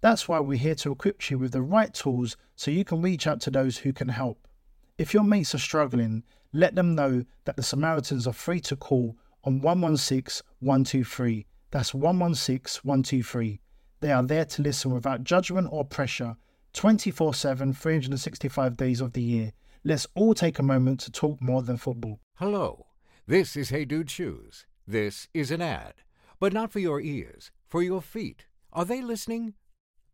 That's why we're here to equip you with the right tools so you can reach out to those who can help. If your mates are struggling, let them know that the Samaritans are free to call on 116 123. That's 116 123. They are there to listen without judgment or pressure 24 7, 365 days of the year. Let's all take a moment to talk more than football. Hello, this is Hey Dude Shoes. This is an ad, but not for your ears, for your feet. Are they listening?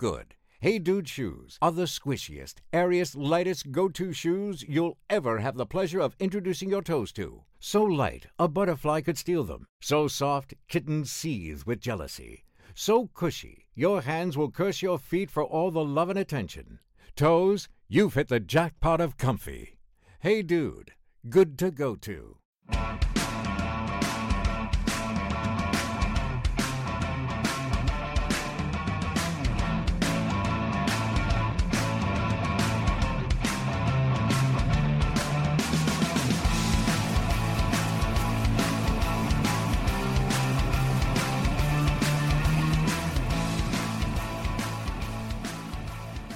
Good. Hey Dude Shoes are the squishiest, airiest, lightest go to shoes you'll ever have the pleasure of introducing your toes to. So light, a butterfly could steal them. So soft, kittens seethe with jealousy. So cushy, your hands will curse your feet for all the love and attention. Toes, you've hit the jackpot of comfy. Hey Dude, good to go to.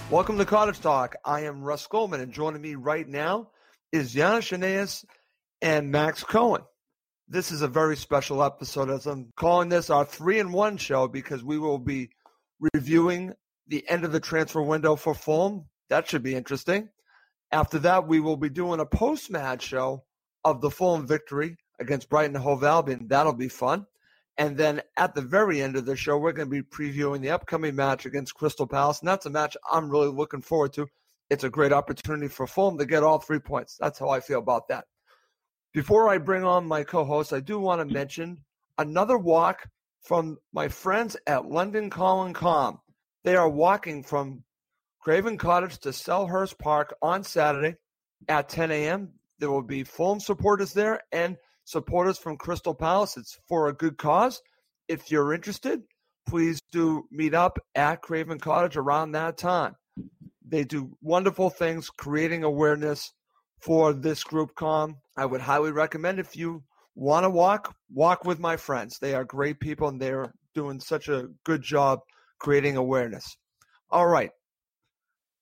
Welcome to Cottage Talk. I am Russ Goldman, and joining me right now is Janis Aeneas and Max Cohen. This is a very special episode, as I'm calling this our three in one show, because we will be reviewing the end of the transfer window for Fulham. That should be interesting. After that, we will be doing a post match show of the Fulham victory against Brighton Hove Albion. That'll be fun. And then at the very end of the show, we're going to be previewing the upcoming match against Crystal Palace. And that's a match I'm really looking forward to. It's a great opportunity for Fulham to get all three points. That's how I feel about that. Before I bring on my co host, I do want to mention another walk from my friends at London Calling Calm. They are walking from Craven Cottage to Selhurst Park on Saturday at 10 a.m. There will be Fulham supporters there and supporters from Crystal Palace. It's for a good cause. If you're interested, please do meet up at Craven Cottage around that time. They do wonderful things creating awareness for this group com. I would highly recommend if you want to walk, walk with my friends. They are great people and they're doing such a good job creating awareness. All right.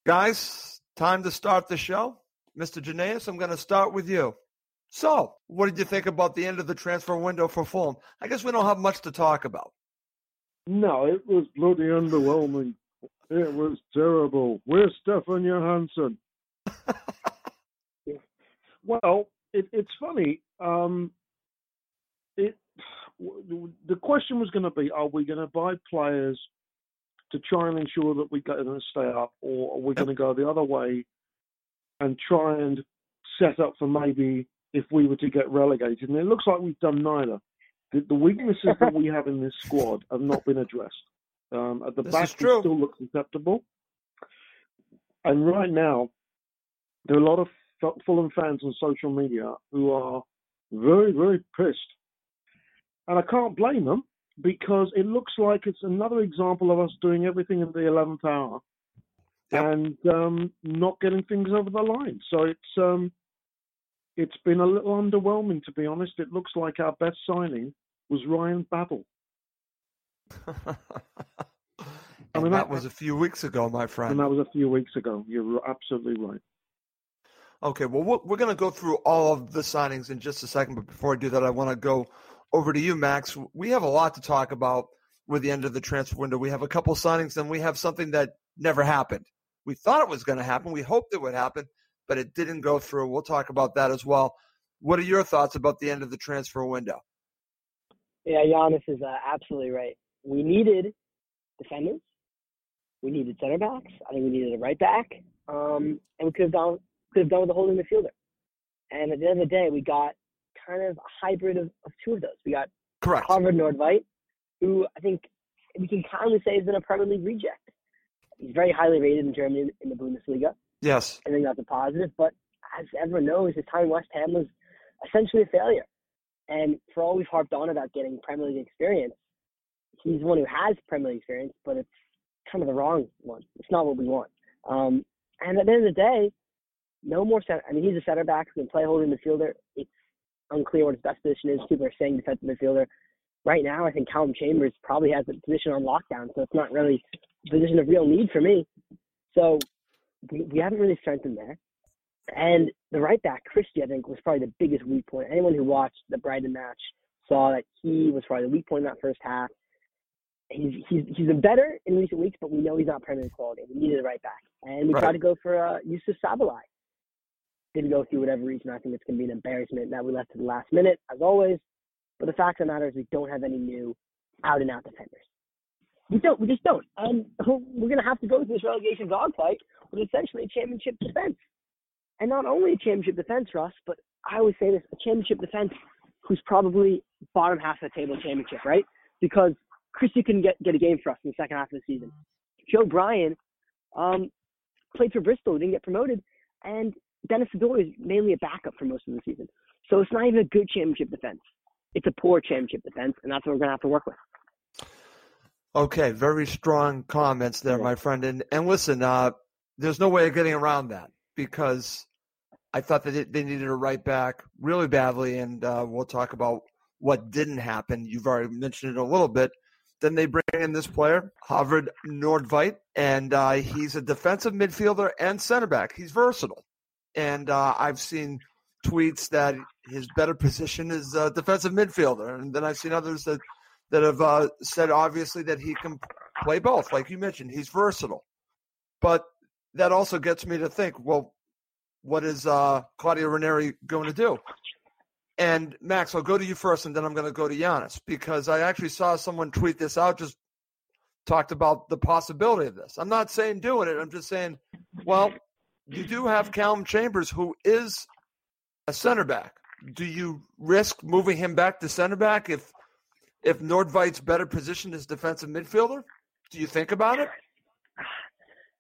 Guys, time to start the show. Mr. Janaeus, I'm going to start with you. So, what did you think about the end of the transfer window for Fulham? I guess we don't have much to talk about. No, it was bloody underwhelming. It was terrible. Where's Stefan Johansen? well, it, it's funny. Um, it the question was going to be: Are we going to buy players to try and ensure that we get them to stay up, or are we going to go the other way and try and set up for maybe if we were to get relegated. And it looks like we've done neither. The, the weaknesses that we have in this squad have not been addressed. Um, at the this back, it still looks acceptable. And right now, there are a lot of Fulham fans on social media who are very, very pissed. And I can't blame them because it looks like it's another example of us doing everything in the 11th hour yep. and um, not getting things over the line. So it's um, it's been a little underwhelming, to be honest. It looks like our best signing was Ryan Babel. I mean, that, that, was a few weeks ago, my friend. And that was a few weeks ago. You're absolutely right. Okay, well, we're going to go through all of the signings in just a second. But before I do that, I want to go over to you, Max. We have a lot to talk about with the end of the transfer window. We have a couple signings, and we have something that never happened. We thought it was going to happen. We hoped it would happen, but it didn't go through. We'll talk about that as well. What are your thoughts about the end of the transfer window? Yeah, Giannis is uh, absolutely right. We needed defenders. We needed center backs. I think we needed a right back. Um, and we could have done could have done with a holding midfielder. And at the end of the day, we got kind of a hybrid of, of two of those. We got Correct. Håvard Nordtveit, who I think we can kindly say has been a Premier League reject. He's very highly rated in Germany in the Bundesliga. Yes. I think that's a positive. But as everyone knows, his time in West Ham was essentially a failure. And for all we've harped on about getting Premier League experience, he's the one who has Premier League experience, but it's kind of the wrong one. It's not what we want. Um, and at the end of the day, no more center. I mean, he's a center back who can play holding midfielder. It's unclear what his best position is. People are saying defensive midfielder. Right now, I think Calum Chambers probably has the position on lockdown, so it's not really a position of real need for me. So we, we haven't really strengthened there. And the right back, Christie, I think, was probably the biggest weak point. Anyone who watched the Brighton match saw that he was probably the weak point in that first half. He's he's he's been better in recent weeks, but we know he's not Premier quality. We needed a right back, and we Right. tried to go for uh, Youssouf Sabaly. Didn't go through whatever reason. I think it's going to be an embarrassment that we left to the last minute, as always. But the fact of the matter is, we don't have any new out and out defenders. We don't. We just don't. And we're going to have to go through this relegation dogfight with essentially a championship defense. And not only a championship defense, Russ, but I always say this: a championship defense who's probably bottom half of the table championship, right? Because Christie couldn't get get a game for us in the second half of the season. Joe Bryan um, played for Bristol, didn't get promoted, and Dennis Fedor is mainly a backup for most of the season. So it's not even a good championship defense. It's a poor championship defense, and that's what we're gonna have to work with. Okay, very strong comments there, my friend. And and listen, uh, there's no way of getting around that because I thought that they needed a right back really badly, and uh, we'll talk about what didn't happen. You've already mentioned it a little bit. Then they bring in this player, Håvard Nordtveit, and uh, he's a defensive midfielder and center back. He's versatile, and uh, I've seen tweets that his better position is defensive midfielder, and then I've seen others that that have uh, said obviously that he can play both. Like you mentioned, he's versatile. But that also gets me to think, well, what is uh, Claudio Ranieri going to do? And Max, I'll go to you first, and then I'm going to go to Giannis because I actually saw someone tweet this out. Just talked about the possibility of this. I'm not saying doing it. I'm just saying, well, you do have Calum Chambers, who is a center back. Do you risk moving him back to center back if if Nordtveit's better positioned as defensive midfielder? Do you think about it?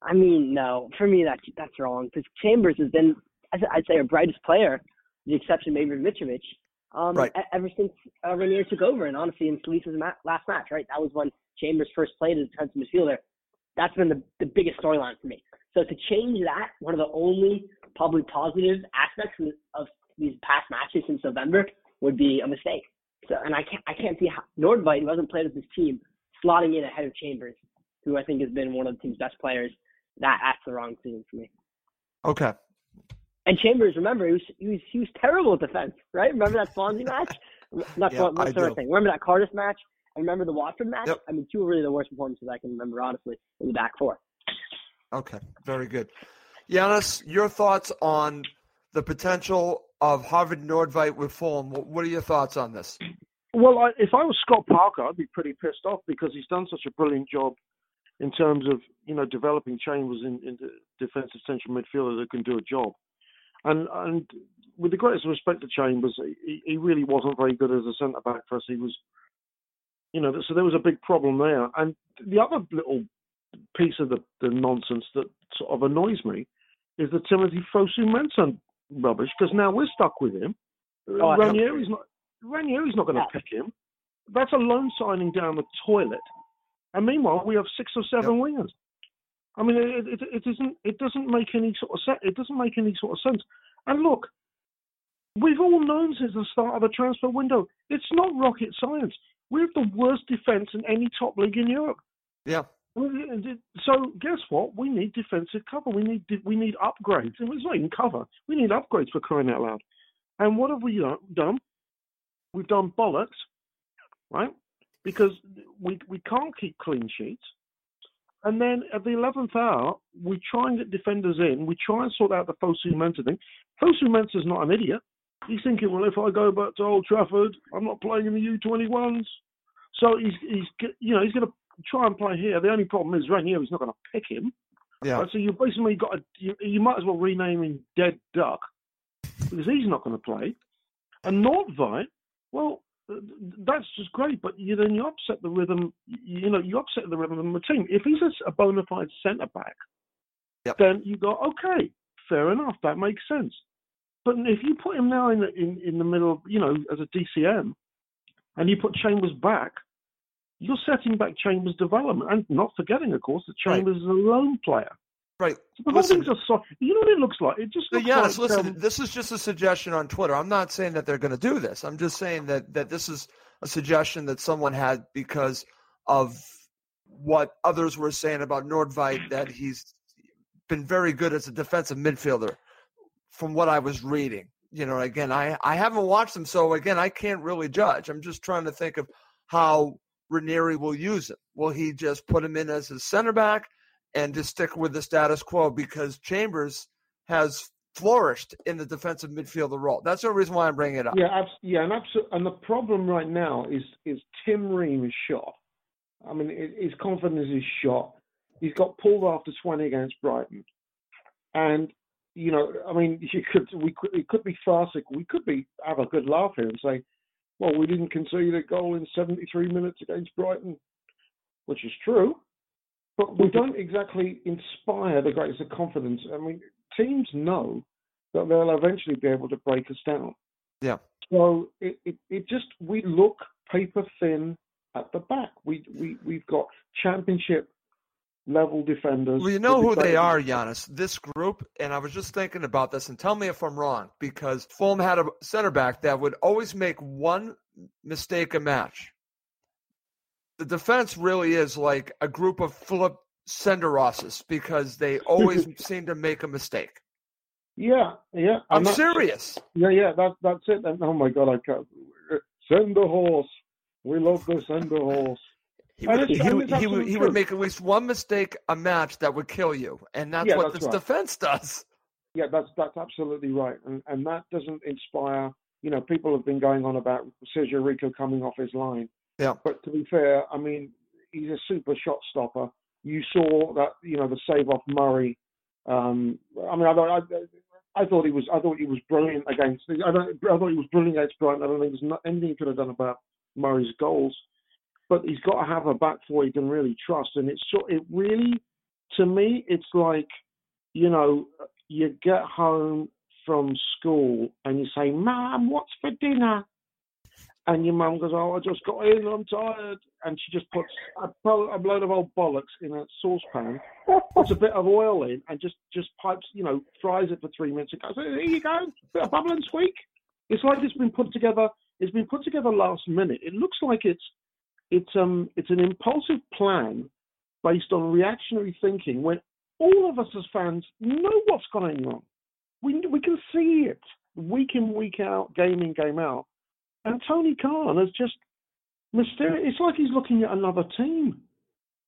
I mean, no. For me, that's that's wrong because Chambers has been, I'd say, our brightest player, with the exception maybe of Mitrovic, um, Right. ever since uh, Ranieri took over. And honestly, in Salisa's ma- last match, right, that was when Chambers first played as a defensive midfielder. That's been the, the biggest storyline for me. So to change that, one of the only probably positive aspects of- these past matches since November would be a mistake. So, and I can't I can't see how Nordtveit, who hasn't played with his team, slotting in ahead of Chambers, who I think has been one of the team's best players. That that's the wrong decision for me. Okay. And Chambers, remember, he was he was, he was terrible at defense, right? Remember that Swansea match? Not Yeah, Swan- I not Swansea do. thing. Remember that Cardiff match? I remember the Watford match. Yep. I mean, two of really the worst performances I can remember, honestly, in the back four. Okay. Very good. Giannis, your thoughts on the potential of Håvard Nordtveit with Fulham? What are your thoughts on this? Well, I, if I was Scott Parker, I'd be pretty pissed off because he's done such a brilliant job in terms of you know developing Chambers in, into defensive central midfielder that can do a job. And and with the greatest respect to Chambers, he, he really wasn't very good as a centre back for us. He was, you know, so there was a big problem there. And the other little piece of the, the nonsense that sort of annoys me is the Timothy Fosu Mensah rubbish because now we're stuck with him. Oh. Ranieri's not Ranieri's not going to pick him. That's a loan signing down the toilet. And meanwhile, we have six or seven wingers. I mean, it, it, it isn't. It doesn't make any sort of sense. It doesn't make any sort of sense. And look, we've all known since the start of the transfer window. It's not rocket science. We have the worst defence in any top league in Europe. Yeah. So guess what? We need defensive cover. We need we need upgrades. And it's not even cover. We need upgrades for crying out loud. And what have we done? We've done bollocks, right? Because we we can't keep clean sheets. And then at the 11th hour, we try and get defenders in. We try and sort out the Fosu Mensah thing. Fosu Mensah's not an idiot. He's thinking, well, if I go back to Old Trafford, I'm not playing in the U21s. So he's, he's you know, he's going to try and play here. The only problem is right Ranieri is not going to pick him. Yeah. Right, so you basically got a, you, you might as well rename him Dead Duck because he's not going to play. And Nordtveit, well, that's just great, but you then you upset the rhythm. You know, you upset the rhythm of the team. If he's a, a bona fide centre back, Yep. then you go, okay, fair enough, that makes sense. But if you put him now in the, in, in the middle, of, you know, as a DCM, and you put Chambers back, you're setting back Chambers' development, and not forgetting, of course, that Right. Chambers is a lone player. Right. The whole Listen, thing's a so- You know what it looks like? It just So looks Giannis, like, listen, um, this is just a suggestion on Twitter. I'm not saying that they're going to do this. I'm just saying that that this is a suggestion that someone had because of what others were saying about Nordtveit that he's been very good as a defensive midfielder from what I was reading. You know, again, I I haven't watched him, so again, I can't really judge. I'm just trying to think of how Ranieri will use him. Will he just put him in as his center back and just stick with the status quo because Chambers has flourished in the defensive midfielder role. That's the reason why I'm bringing it up. Yeah, abs- yeah, and absolutely. And the problem right now is is Tim Ream is shot. I mean, his confidence is shot. He's got pulled after 20 against Brighton, and you know, I mean, you could we could it could be farcical. We could be have a good laugh here and say, well, we didn't concede a goal in 73 minutes against Brighton, which is true, but we don't exactly inspire the greatest of confidence. I mean, teams know that they'll eventually be able to break us down. Yeah. So it, it, it just we look paper thin at the back. We we we've got championship level defenders. Well, you know who they are, Giannis. This group, and I was just thinking about this, and tell me if I'm wrong, because Fulham had a center back that would always make one mistake a match. The defense really is like a group of Philip Senderosses because they always seem to make a mistake. Yeah, yeah. I'm serious. Yeah, yeah. That's that's it. And, oh my God, I can't. Send the horse. We love the send the horse. He would, he, would, he, would, he would make at least one mistake a match that would kill you, and that's Yeah, what that's this right. defense does. Yeah, that's that's absolutely right, and and that doesn't inspire. You know, people have been going on about Sergio Rico coming off his line. Yeah. But to be fair, I mean, he's a super shot stopper. You saw that, you know, the save off Murray. Um, I mean, I, I, I thought he was, I thought he was brilliant against. I, don't, I thought he was brilliant against Brighton. I don't think there's not anything he could have done about Murray's goals. But he's got to have a back four he can really trust, and it's. It really, to me, it's like, you know, you get home from school and you say, "Mum, what's for dinner?" And your mum goes, "Oh, I just got in. And I'm tired." And she just puts a, a load of old bollocks in a saucepan, puts a bit of oil in, and just just pipes, you know, fries it for three minutes. And goes, "Here you go, bit of bubble and squeak." It's like it's been put together. It's been put together last minute. It looks like it's it's um it's an impulsive plan based on reactionary thinking when all of us as fans know what's going on. We we can see it week in week out, game in game out. And Tony Khan has just mysterious. It's like he's looking at another team.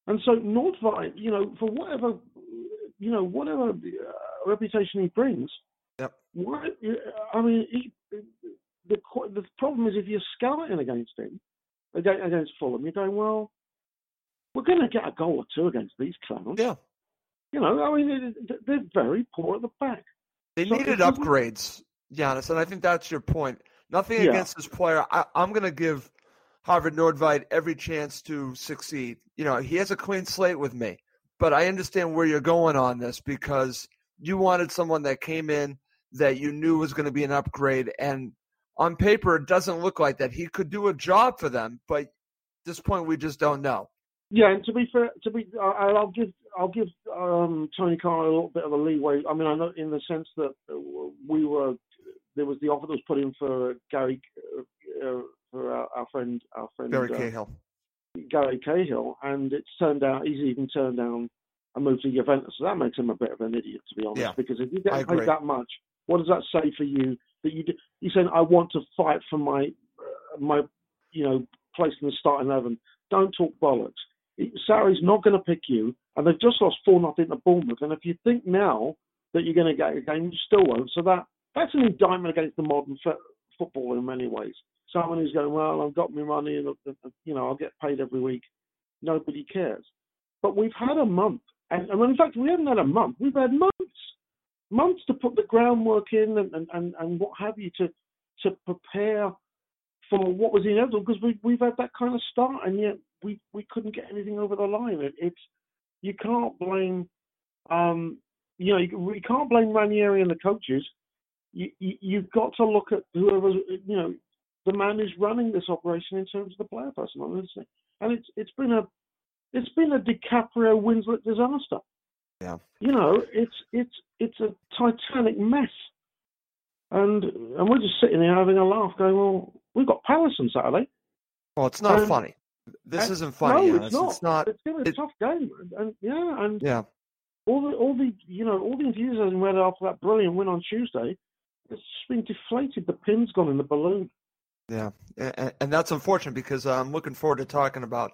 And so Nordtveit, you know, for whatever you know, whatever uh, reputation he brings, Yep. why? I mean, he, the the problem is if you're scouting against him against, against Fulham, you're going, well, we're going to get a goal or two against these clowns. Yeah. You know, I mean, they're very poor at the back. They So needed upgrades, Giannis, and I think that's your point. Nothing Yeah. against this player. I, I'm going to give Håvard Nordtveit every chance to succeed. You know, he has a clean slate with me, but I understand where you're going on this because you wanted someone that came in that you knew was going to be an upgrade, and on paper it doesn't look like that. He could do a job for them, but at this point we just don't know. Yeah, and to be fair, to be, I- I'll give I'll give um, Tony Khan a little bit of a leeway. I mean, I know in the sense that uh, we were there was the offer that was put in for Gary uh, uh, for our, our friend our friend Gary uh, Cahill. Gary Cahill, and it's turned out he's even turned down a move to Juventus. So that makes him a bit of an idiot, to be honest. Yeah, because if you get I paid agree. that much, what does that say for you? That you d- you saying I want to fight for my uh, my you know place in the starting eleven. Don't talk bollocks. Sarri's not going to pick you, and they've just lost four nothing to Bournemouth. And if you think now that you're going to get a game, you still won't. So that that's an indictment against the modern f- football in many ways. Someone who's going, well, I've got my money, and you know, I'll get paid every week. Nobody cares. But we've had a month, and, and in fact, we haven't had a month. We've had months, months to put the groundwork in, and and, and, and what have you to to prepare for what was inevitable because we we've had that kind of start, and yet we we couldn't get anything over the line. It, it's you can't blame, um, you know, you, we can't blame Ranieri and the coaches. You, you you've got to look at whoever you know the man who's running this operation in terms of the player person, honestly. And it's it's been a it's been a DiCaprio Winslet disaster. Yeah. You know, it's it's it's a titanic mess. And and we're just sitting there having a laugh, going, well, we've got Palace on Saturday. Well, it's not Um, funny. This and- isn't funny. No, it's not. It's not. It's going to be a it- tough game, and, and yeah, and Yeah. all the all the you know all the enthusiasm we had after that brilliant win on Tuesday, it's been deflated. The pin's gone in the balloon. Yeah, and, and that's unfortunate because I'm looking forward to talking about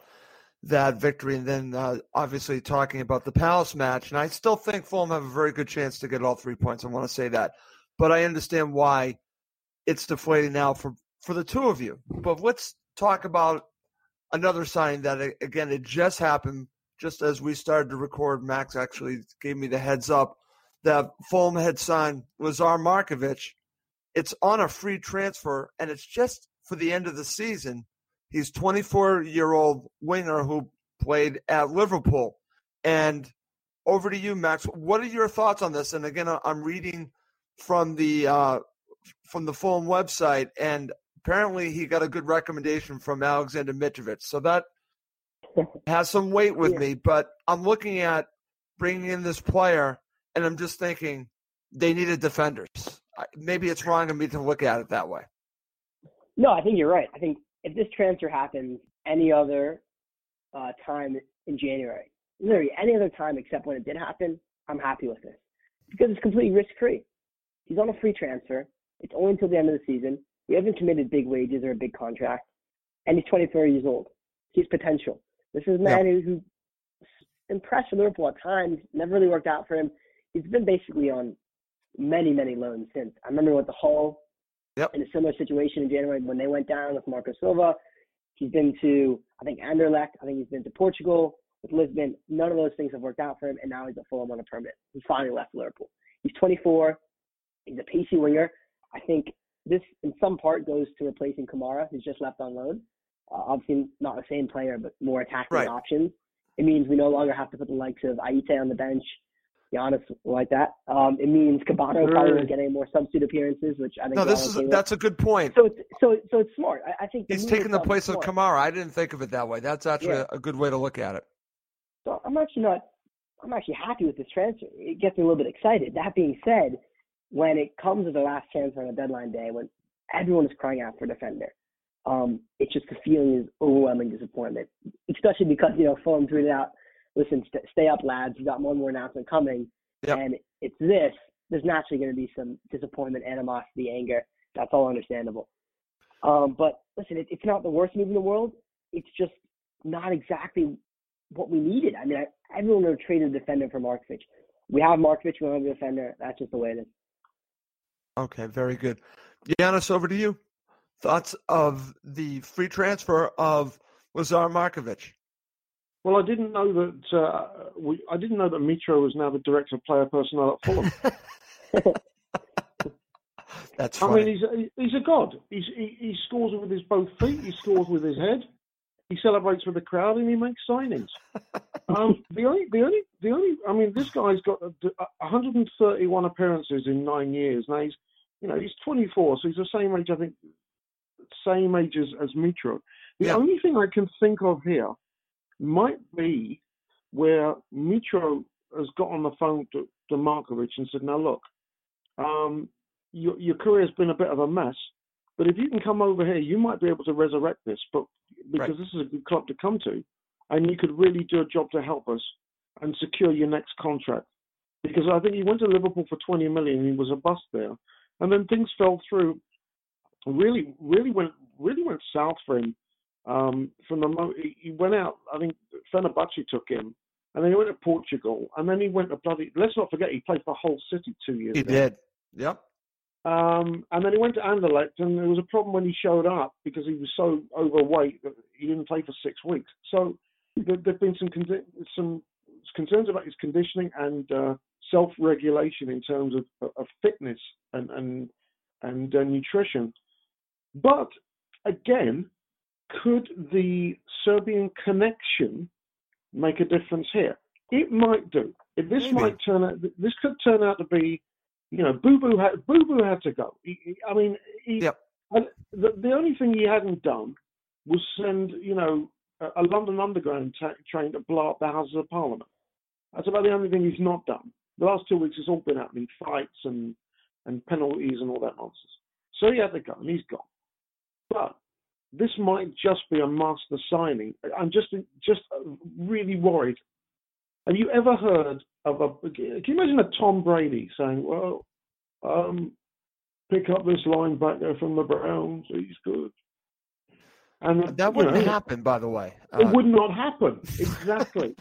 that victory and then uh, obviously talking about the Palace match. And I still think Fulham have a very good chance to get all three points. I want to say that, but I understand why it's deflating now for for the two of you. But let's talk about another sign that again it just happened just as we started to record. Max actually gave me the heads up that Fulham had signed Lazar Markovic it's on a free transfer and it's just for the end of the season. He's 24 year old winger who played at Liverpool. And over to you, Max. What are your thoughts on this? And again, I'm reading from the uh, from the Fulham website, and apparently he got a good recommendation from Alexander Mitrovic. So that has some weight with Yeah. me. But I'm looking at bringing in this player, and I'm just thinking they needed defenders. Maybe it's wrong of me to look at it that way. No, I think you're right. I think if this transfer happens any other uh, time in January, literally any other time except when it did happen, I'm happy with this because it's completely risk free. He's on a free transfer. It's only until the end of the season. We haven't committed big wages or a big contract, and he's 24 years old. He's potential. This is a man who, who impressed Liverpool at times. Never really worked out for him. He's been basically on many, many loans since. I remember with the Hull Yep. in a similar situation in January when they went down with Marco Silva. He's been to, I think, Anderlecht. I think he's been to Portugal with Lisbon. None of those things have worked out for him, and now he's at Fulham on a permit. He finally left Liverpool. He's 24. He's a pacey winger. I think this, in some part, goes to replacing Kamara, who's just left on loan. Uh, obviously, not the same player, but more attacking Right. options. It means we no longer have to put the likes of Ayité on the bench. Giannis like that. Um, it means Kebano probably won't get any more substitute appearances, which I think No, this is with. that's a good point. So it's so so it's smart. I, I think He's taking the place of. Kamara. I didn't think of it that way. That's actually Yeah. a, a good way to look at it. So I'm actually not. I'm actually happy with this transfer. It gets me a little bit excited. That being said, when it comes to the last transfer on a deadline day, when everyone is crying out for a defender, um, it's just the feeling is overwhelming disappointment. Especially because you know Fulham tweeted out, "Listen, st- stay up, lads. You got one more announcement coming." Yep. And it's this. There's naturally going to be some disappointment, animosity, anger. That's all understandable. Um, but listen, it, it's not the worst move in the world. It's just not exactly what we needed. I mean, I, everyone would have traded a defender for Markovic. We have Markovic, we don't have a defender. That's just the way it is. Okay, very good. Giannis, over to you. Thoughts of the free transfer of Lazar Markovic? Well, I didn't know that uh, we, I didn't know that Mitro was now the director of player personnel at Fulham. That's I mean, he's a, he's a god. He's, he, he scores with his both feet. He scores with his head. He celebrates with the crowd, and he makes signings. Um, the only, the only, the only. I mean, this guy's got a, a 131 appearances in nine years. Now he's, you know, he's 24, so he's the same age. I think, same age as, as Mitro. The Yeah. only thing I can think of here might be where Mitro has got on the phone to, to Markovic and said, "Now look, um, your, your career's been a bit of a mess, but if you can come over here, you might be able to resurrect this. But because Right. this is a good club to come to, and you could really do a job to help us and secure your next contract. Because I think he went to Liverpool for 20 million, and he was a bust there, and then things fell through. Really, really went really went south for him Um, from the mo- he, went out, I think Fenerbahce took him, and then he went to Portugal, and then he went to bloody. Let's not forget he played for Hull City two years. He there. did. Yep. Um, and then he went to Anderlecht, and there was a problem when he showed up because he was so overweight that he didn't play for six weeks. So there have been some con- some concerns about his conditioning and uh, self-regulation in terms of, of fitness and and and uh, nutrition. But again, could the Serbian connection make a difference here? It might do. If this Maybe. might turn out, this could turn out to be, you know, Boo Boo had Boo Boo had to go. He, he- I mean, he, Yep. and the the only thing he hadn't done was send, you know, a, a London Underground ta- train to blow up the Houses of Parliament. That's about the only thing he's not done. The last two weeks, it's all been happening, fights and and penalties and all that nonsense. So he had to go, and he's gone. But this might just be a master signing. I'm just just really worried. Have you ever heard of a? Can you imagine a Tom Brady saying, "Well, um, pick up this linebacker from the Browns. He's good." And That wouldn't know, happen, by the way. It Uh, would not happen. Exactly.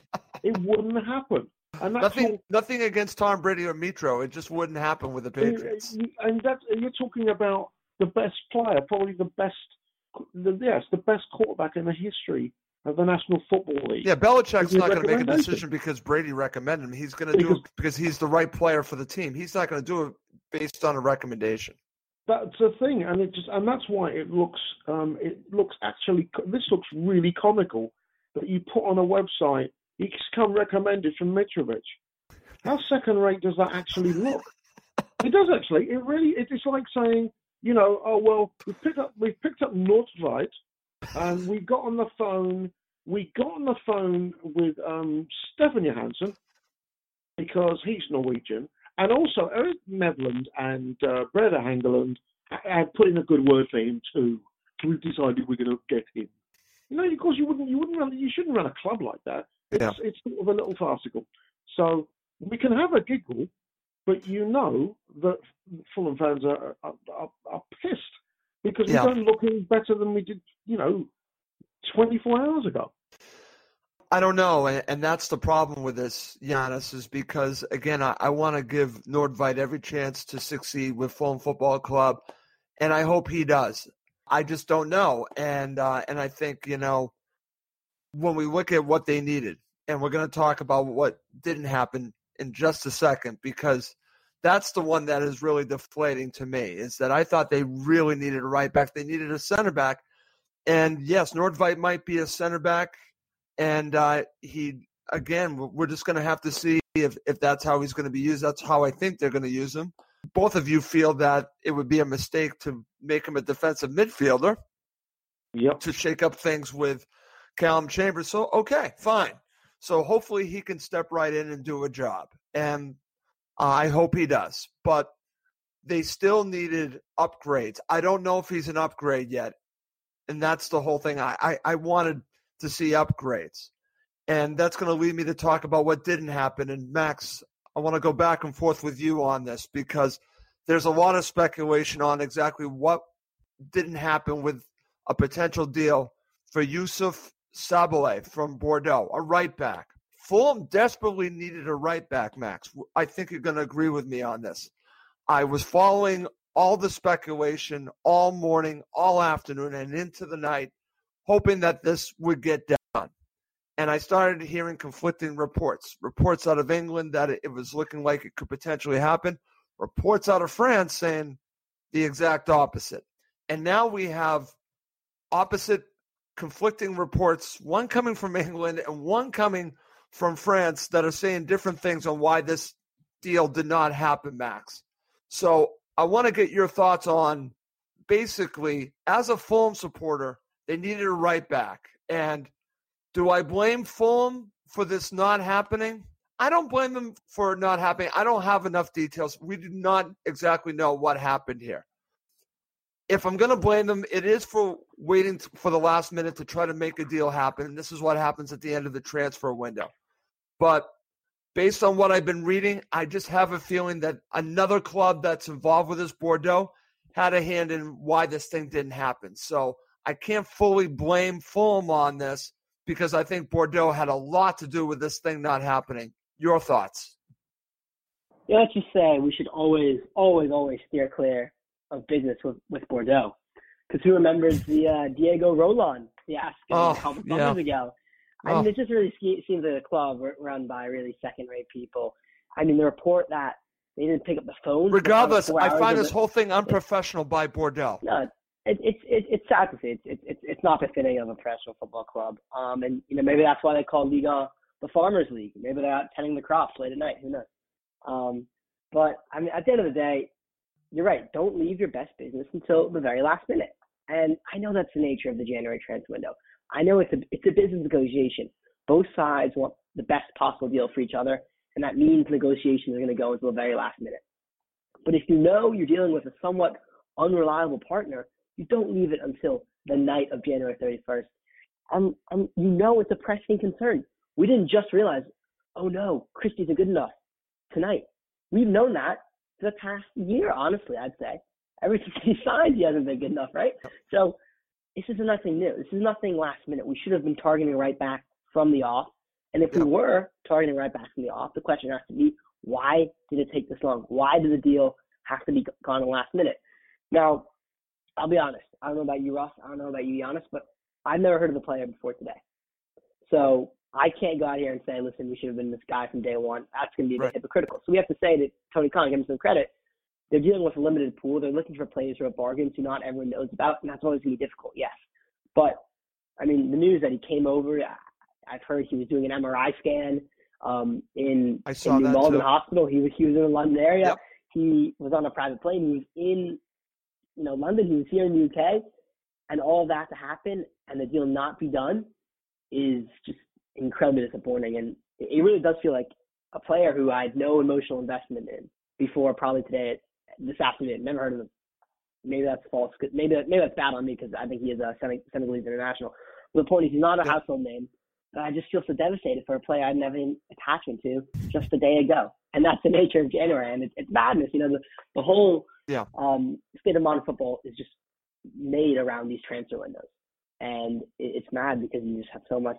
it wouldn't happen. And that's nothing, all- nothing against Tom Brady or Mitro. It just wouldn't happen with the Patriots. And, and that and you're talking about the best player, probably the best, the, yes, the best quarterback in the history of the National Football League. Yeah, Belichick's not going to make a decision because Brady recommended him. He's going to do it because he's the right player for the team. He's not going to do it based on a recommendation. That's the thing, and it just and that's why it looks um, it looks actually this looks really comical that you put on a website. He's come recommended from Mitrovic. How second rate does that actually look? It does actually. It really. It's like saying, you know, oh well, we picked up we picked up Nordtveit, and we got on the phone. We got on the phone with um, Stefan Johansen because he's Norwegian, and also Erik Nevland and uh, Brede Hangeland had put in a good word for him too. So we've decided we're going to get him. You know, of course, you wouldn't, you wouldn't run, you shouldn't run a club like that. It's, Yeah. it's sort of a little farcical. So we can have a giggle, but you know that Fulham fans are are, are, are pissed because we Yeah. don't look any better than we did, you know, 24 hours ago. I don't know, and, and that's the problem with this, Giannis, is because again, I, I want to give Nordtveit every chance to succeed with Fulham Football Club, and I hope he does. I just don't know, and uh, and I think you know when we look at what they needed, and we're going to talk about what didn't happen in just a second, because that's the one that is really deflating to me. Is that I thought they really needed a right back, they needed a center back, and yes, Nordtveit might be a center back and uh, he again we're just going to have to see if, if that's how he's going to be used that's how i think they're going to use him both of you feel that it would be a mistake to make him a defensive midfielder Yep. to shake up things with Calum Chambers. So okay, fine. So hopefully he can step right in and do a job, and I hope he does. But they still needed upgrades. I don't know if he's an upgrade yet, and that's the whole thing. I I, I wanted to see upgrades, and that's going to lead me to talk about what didn't happen. And Max, I want to go back and forth with you on this because there's a lot of speculation on exactly what didn't happen with a potential deal for Youssouf Sabaly from Bordeaux, a right back. Fulham desperately needed a right back, Max. I think you're going to agree with me on this. I was following all the speculation all morning, all afternoon, and into the night, hoping that this would get done. And I started hearing conflicting reports. Reports out of England that it was looking like it could potentially happen. Reports out of France saying the exact opposite. And now we have opposite conflicting reports, one coming from England and one coming from France that are saying different things on why this deal did not happen, Max. So I want to get your thoughts on basically, as a Fulham supporter, they needed a right back. And do I blame Fulham for this not happening? I don't blame them for not happening. I don't have enough details. We do not exactly know what happened here if I'm going to blame them, it is for waiting for the last minute to try to make a deal happen. And this is what happens at the end of the transfer window. But based on what I've been reading, I just have a feeling that another club that's involved with this Bordeaux had a hand in why this thing didn't happen. So I can't fully blame Fulham on this because I think Bordeaux had a lot to do with this thing not happening. Your thoughts? Yeah, let's just say we should always, always, always steer clear of business with, with Bordeaux. Because who remembers the uh, Diego Rolon fiasco Oh, a couple yeah. summers ago? I Oh. mean, it just really seems like a club run by really second-rate people. I mean, the report that they didn't pick up the phone. Regardless, I find this whole thing unprofessional by Bordeaux. no, it, it's it, it's sad to see. It's it's it's it's not befitting of a professional football club. Um, and you know maybe that's why they call Liga the Farmers League. Maybe they're out tending the crops late at night. Who knows? Um, but I mean, at the end of the day, you're right. Don't leave your best business until the very last minute. And I know that's the nature of the January transfer window. I know it's a it's a business negotiation. Both sides want the best possible deal for each other, and that means negotiations are going to go until the very last minute. But if you know you're dealing with a somewhat unreliable partner, you don't leave it until the night of January 31st. And, and you know it's a pressing concern. We didn't just realize, oh no, Christie isn't good enough tonight. We've known that the past year, honestly, I'd say. Ever since he signed, he hasn't been good enough, right? So this is nothing new. This is nothing last minute. We should have been targeting right back from the off. And if we were targeting right back from the off, the question has to be, why did it take this long? Why did the deal have to be gone in the last minute? Now, I'll be honest. I don't know about you, Ross. I don't know about you, Giannis, but I've never heard of the player before today. So I can't go out here and say, listen, we should have been this guy from day one. That's going to be Right. hypocritical. So we have to say that Tony Khan, give him some credit. They're dealing with a limited pool. They're looking for players who are bargains who not everyone knows about, and that's always going to be difficult, yes. But, I mean, the news that he came over, I've heard he was doing an MRI scan um, in, I saw in New Malden. Hospital. He was, he was in the London area. Yep. He was on a private plane. He was in you know, London, he was here in the UK, and all that to happen and the deal not be done is just incredibly disappointing. And it really does feel like a player who I had no emotional investment in before probably today, this afternoon. Never heard of him. Maybe that's false. Maybe that, maybe that's bad on me because I think he is a Sen- Senegalese international. But the point is, he's not a household name. But I just feel so devastated for a player I had never any attachment to just a day ago. And that's the nature of January. And it's, it's madness. You know, the, the whole Yeah. um, state of modern football is just made around these transfer windows. And it, it's mad because you just have so much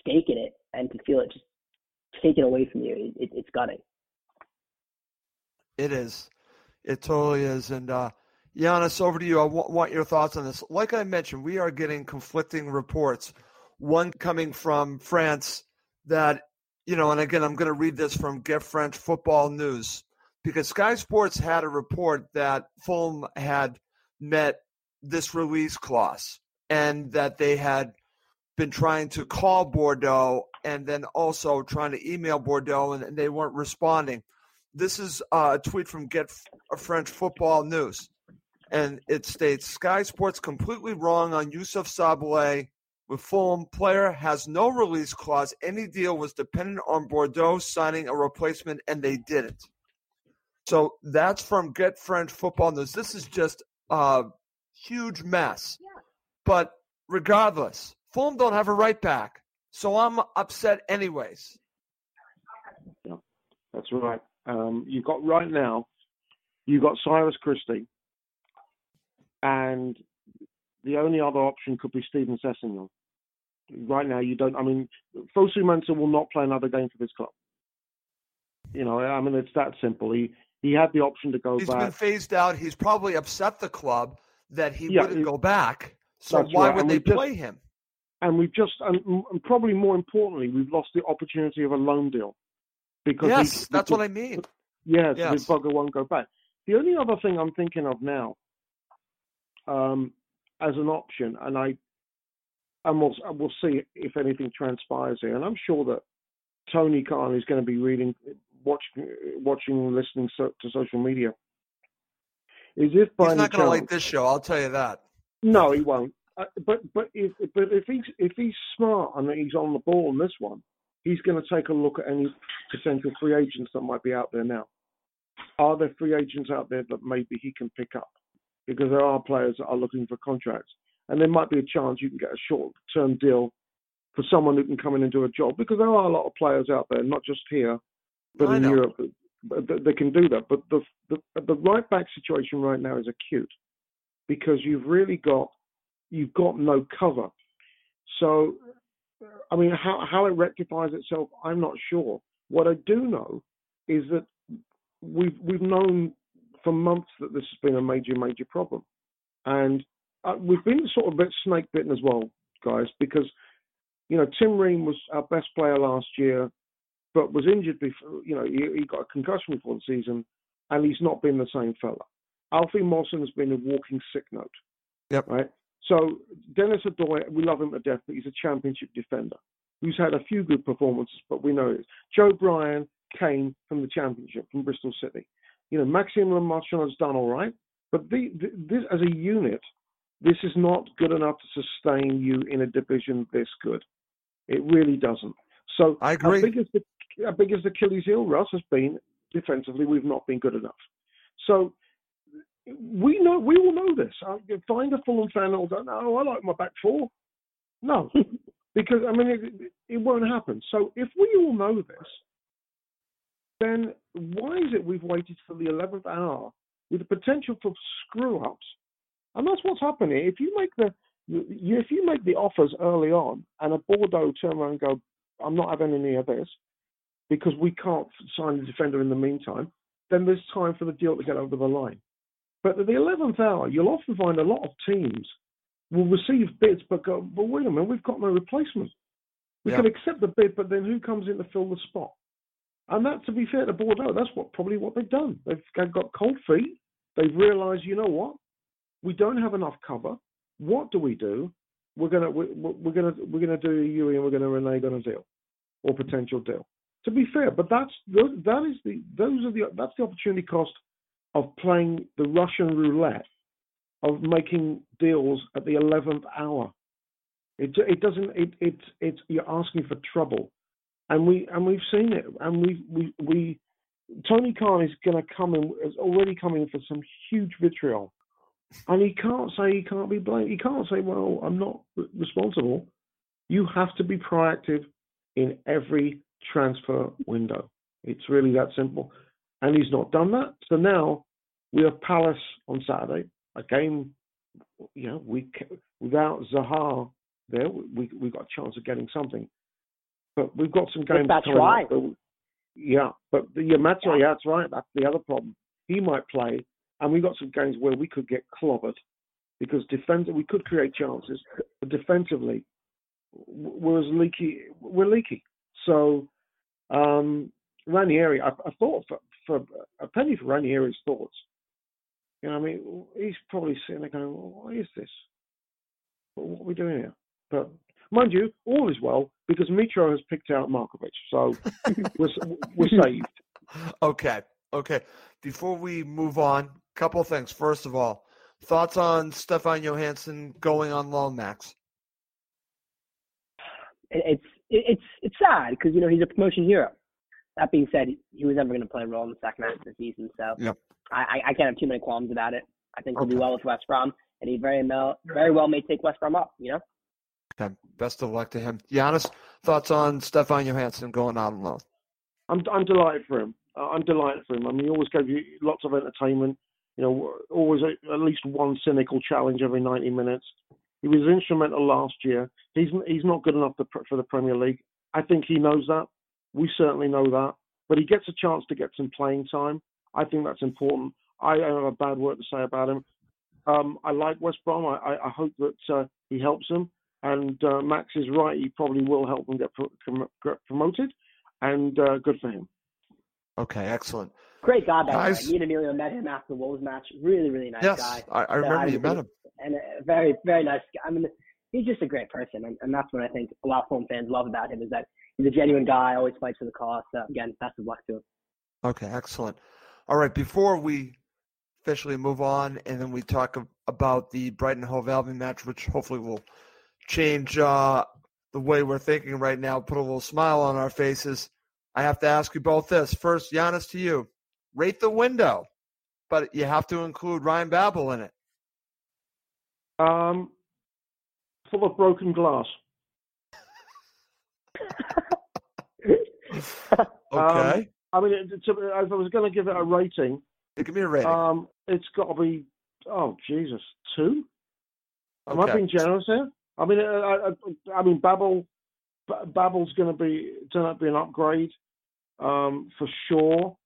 stake in it. And to feel it just taken away from you, it, it, it's gutting. It is. It totally is. And uh, Giannis, over to you. I want your thoughts on this. Like I mentioned, we are getting conflicting reports. One coming from France that, you know, and again, I'm going to read this from Get French Football News because Sky Sports had a report that Fulham had met this release clause and that they had been trying to call Bordeaux and then also trying to email Bordeaux and, and they weren't responding. This is uh, a tweet from Get F- French Football News, and it states Sky Sports completely wrong on Youssouf Sabaly with Fulham. Player has no release clause. Any deal was dependent on Bordeaux signing a replacement, and they didn't. So that's from Get French Football News. This is just a huge mess. But regardless, Fulham don't have a right back, so I'm upset anyways. That's right. Um, you've got right now, you've got Cyrus Christie, and the only other option could be Steven Sessegnon. Right now, you don't. I mean, Fosu Mensah will not play another game for this club. You know, I mean, it's that simple. He he had the option to go He's back. been phased out. He's probably upset the club that he Yeah, wouldn't it- go back. So why right, would and they we just- play him? And we've just, and, and probably more importantly, we've lost the opportunity of a loan deal because Yes, that's because- what I mean. Yes, Yes. this bugger won't go back. The only other thing I'm thinking of now, um, as an option, and I, and we'll we'll see if anything transpires here, and I'm sure that Tony Khan is going to be reading, watching, watching, listening so, to social media. Is if by He's not going to like this show. I'll tell you that. no, he won't. Uh, but but if but if he's if he's smart and he's on the ball on this one, he's going to take a look at any potential free agents that might be out there now. Are there free agents out there that maybe he can pick up? Because there are players that are looking for contracts, and there might be a chance you can get a short-term deal for someone who can come in and do a job. Because there are a lot of players out there, not just here, but I in know. Europe, that, that, that can do that. But the, the the right back situation right now is acute because you've really got you've got no cover. So, I mean, how how it rectifies itself, I'm not sure. What I do know is that we've we've known for months that this has been a major major problem, and uh, we've been sort of a bit snake bitten as well, guys, because you know Tim Ream was our best player last year, but was injured before. You know, he, he got a concussion before the season, and he's not been the same fella. Alfie Mawson has been a walking sick note. Yep. Right. So Dennis Odoi, we love him to death, but he's a championship defender who's had a few good performances, but we know it. Joe Bryan came from the championship from Bristol City. You know, Maxime Le Marchand has done all right, but the, the, this as a unit, this is not good enough to sustain you in a division this good. It really doesn't. So I agree. Our biggest, our biggest Achilles heel, Russ, has been defensively. We've not been good enough. So we know we all know this. I, find a Fulham fan that'll go, "No, I like my back four. No, because I mean it, it won't happen. So if we all know this, then why is it we've waited till the eleventh hour with the potential for screw ups? And that's what's happening. If you make the you, if you make the offers early on, and a Bordeaux turn around and go, "I'm not having any of this," because we can't sign the defender in the meantime, then there's time for the deal to get over the line. But at the 11th hour, you'll often find a lot of teams will receive bids, but go, but wait a minute, we've got no replacement. We Yeah. can accept the bid, but then who comes in to fill the spot? And that, to be fair to Bordeaux, that's what probably what they've done. They've got cold feet. They've realised, you know what, we don't have enough cover. What do we do? We're gonna we're, we're gonna we're gonna do a Yui and we're gonna renege on a deal or potential deal. To be fair, but that's that is the those are the that's the opportunity cost of playing the Russian roulette of making deals at the eleventh hour. It it doesn't it it's it's you're asking for trouble, and we and we've seen it, and we we we Tony Khan is going to come in is already coming for some huge vitriol, and he can't say he can't be blamed. He can't say, well, I'm not responsible. You have to be proactive in every transfer window. It's really that simple, and he's not done that. So now we have Palace on Saturday, a game. You know, we without Zaha there, we we got a chance of getting something. But we've got some games that's coming right. up. Yeah, but the, yeah. Yeah, that's right. That's the other problem. He might play, and we've got some games where we could get clobbered because defense we could create chances, but defensively we're as leaky. We're leaky. So um, Ranieri, I, I thought for, for a penny for Ranieri's thoughts. You know, I mean, he's probably sitting there going, well, "Why is this? What are we doing here?" But mind you, all is well because Mitro has picked out Markovic, so we're we're saved. Okay. Okay. Before we move on, couple of things. First of all, thoughts on Stefan Johansen going on loan, Max? it's it's it's sad because you know he's a promotion hero. That being said, he was never going to play a role in the second half of the season, so Yep. I, I I can't have too many qualms about it. I think he'll do well with West Brom, and he very well very well may take West Brom up. You know, Okay. Best of luck to him. Giannis, thoughts on Stefan Johansen going out on loan? I'm I'm delighted for him. I'm delighted for him. I mean, he always gave you lots of entertainment. You know, always a, at least one cynical challenge every 90 minutes. He was instrumental last year. He's he's not good enough to, for the Premier League. I think he knows that. We certainly know that. But he gets a chance to get some playing time. I think that's important. I don't have a bad word to say about him. Um, I like West Brom. I, I, I hope that uh, he helps them. And uh, Max is right. He probably will help them get, pro- com- get promoted. And uh, good for him. Okay, excellent. great guy. By the way. Guys- Me and Emilio met him after the Wolves match. Really really nice yes, guy. I, I So remember I you met him. and a very, very nice guy. I mean, he's just a great person, and, and that's what I think a lot of Fulham fans love about him is that he's a genuine guy, always fights for the cause. So again, best of luck to him. Okay, excellent. All right, before we officially move on and then we talk about the Brighton Hove Albion match, which hopefully will change uh, the way we're thinking right now, put a little smile on our faces. I have to ask you both this. First, Giannis, to you. Rate the window, but you have to include Ryan Babel in it. Um, full of broken glass. Okay. I mean, it- it's if I was going to give it a rating, Give me a rating. um, it's got to be, oh, Jesus, two? Am I being generous here? I mean, uh, I, I, I mean, Babel, Babel's going to be turn out to be an upgrade um, for sure.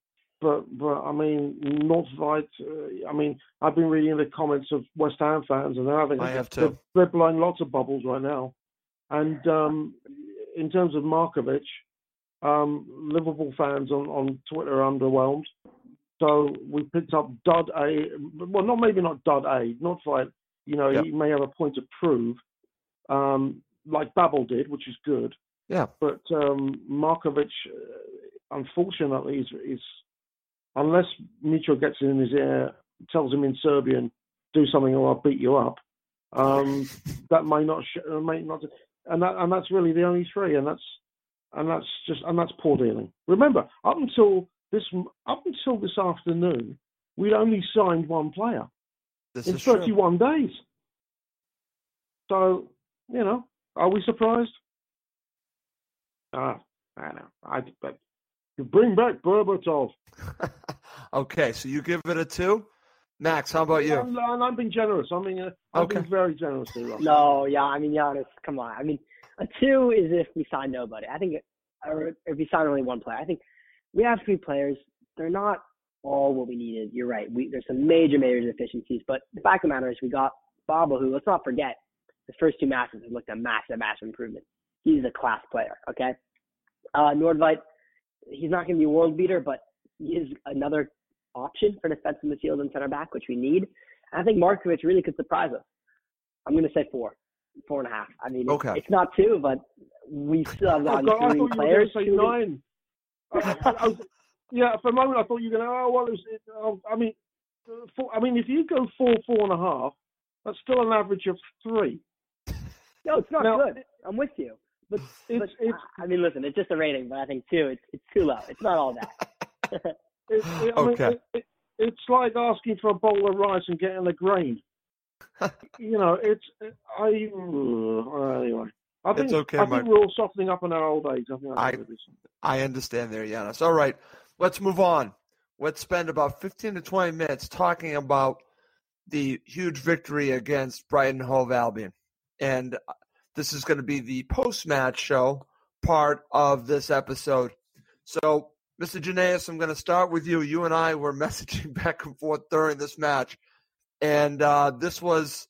But but I mean, Nordtveit. Uh, I mean, I've been reading the comments of West Ham fans, and they're having I have they're, they're blowing lots of bubbles right now. And um, in terms of Markovic, um, Liverpool fans on, on Twitter are underwhelmed. So we picked up Dud A. Well, not maybe not Dud A. Not like You know, Yep. he may have a point to prove, um, like Babel did, which is good. Yeah. But um, Markovic, uh, unfortunately, is, is unless Mitro gets in his ear, tells him in Serbian, "Do something or I'll beat you up." Um, that may not, sh- uh, may not, and that, and that's really the only three, and that's, and that's just, and that's poor dealing. Remember, up until this, up until this afternoon, we'd only signed one player This in is true. 31 days. So, you know, are we surprised? Ah, I don't know. I but you bring back Berbatov. okay, so you give it a two. Max, how about you? And, and I'm being generous. I mean, uh, I'm Okay. being very generous here. No, yeah, I mean Giannis, come on. I mean, a two is if we sign nobody. I think, or if we sign only one player. I think we have three players. They're not all what we needed. You're right. We, there's some major, major deficiencies, but the fact of the matter is we got Baba, who let's not forget, his first two matches have looked a massive, massive improvement. He's a class player. Okay, uh, Nordtveit, he's not going to be a world beater, but he is another option for defensive midfield and center back, which we need. And I think Markovic really could surprise us. I'm going to say four, four and a half. I mean, it's, Okay. it's not two, but we still have Oh, gotten God, I thought you were players. say who- nine. I- I- I was- yeah, for a moment I thought you were going to. Oh well, it it, oh, I mean, uh, four, I mean, if you go four, four and a half, that's still an average of three. No, it's not Now- good. I'm with you. But, It's but it's I mean, listen, it's just a rating, but I think two, it's it's too low. It's not all that. It, it, I mean, Okay. it, it, it's like asking for a bowl of rice and getting a grain. You know, it's I. Uh, anyway, I think It's okay, I Mike. think we're all softening up in our old age. I think I- what it is. I understand there, Giannis. All right, let's move on. Let's spend about 15 to 20 minutes talking about the huge victory against Brighton Hove Albion. And uh, this is going to be the post match show part of this episode. So, Mr. Giannis, I'm going to start with you. You and I were messaging back and forth during this match. And uh, this was,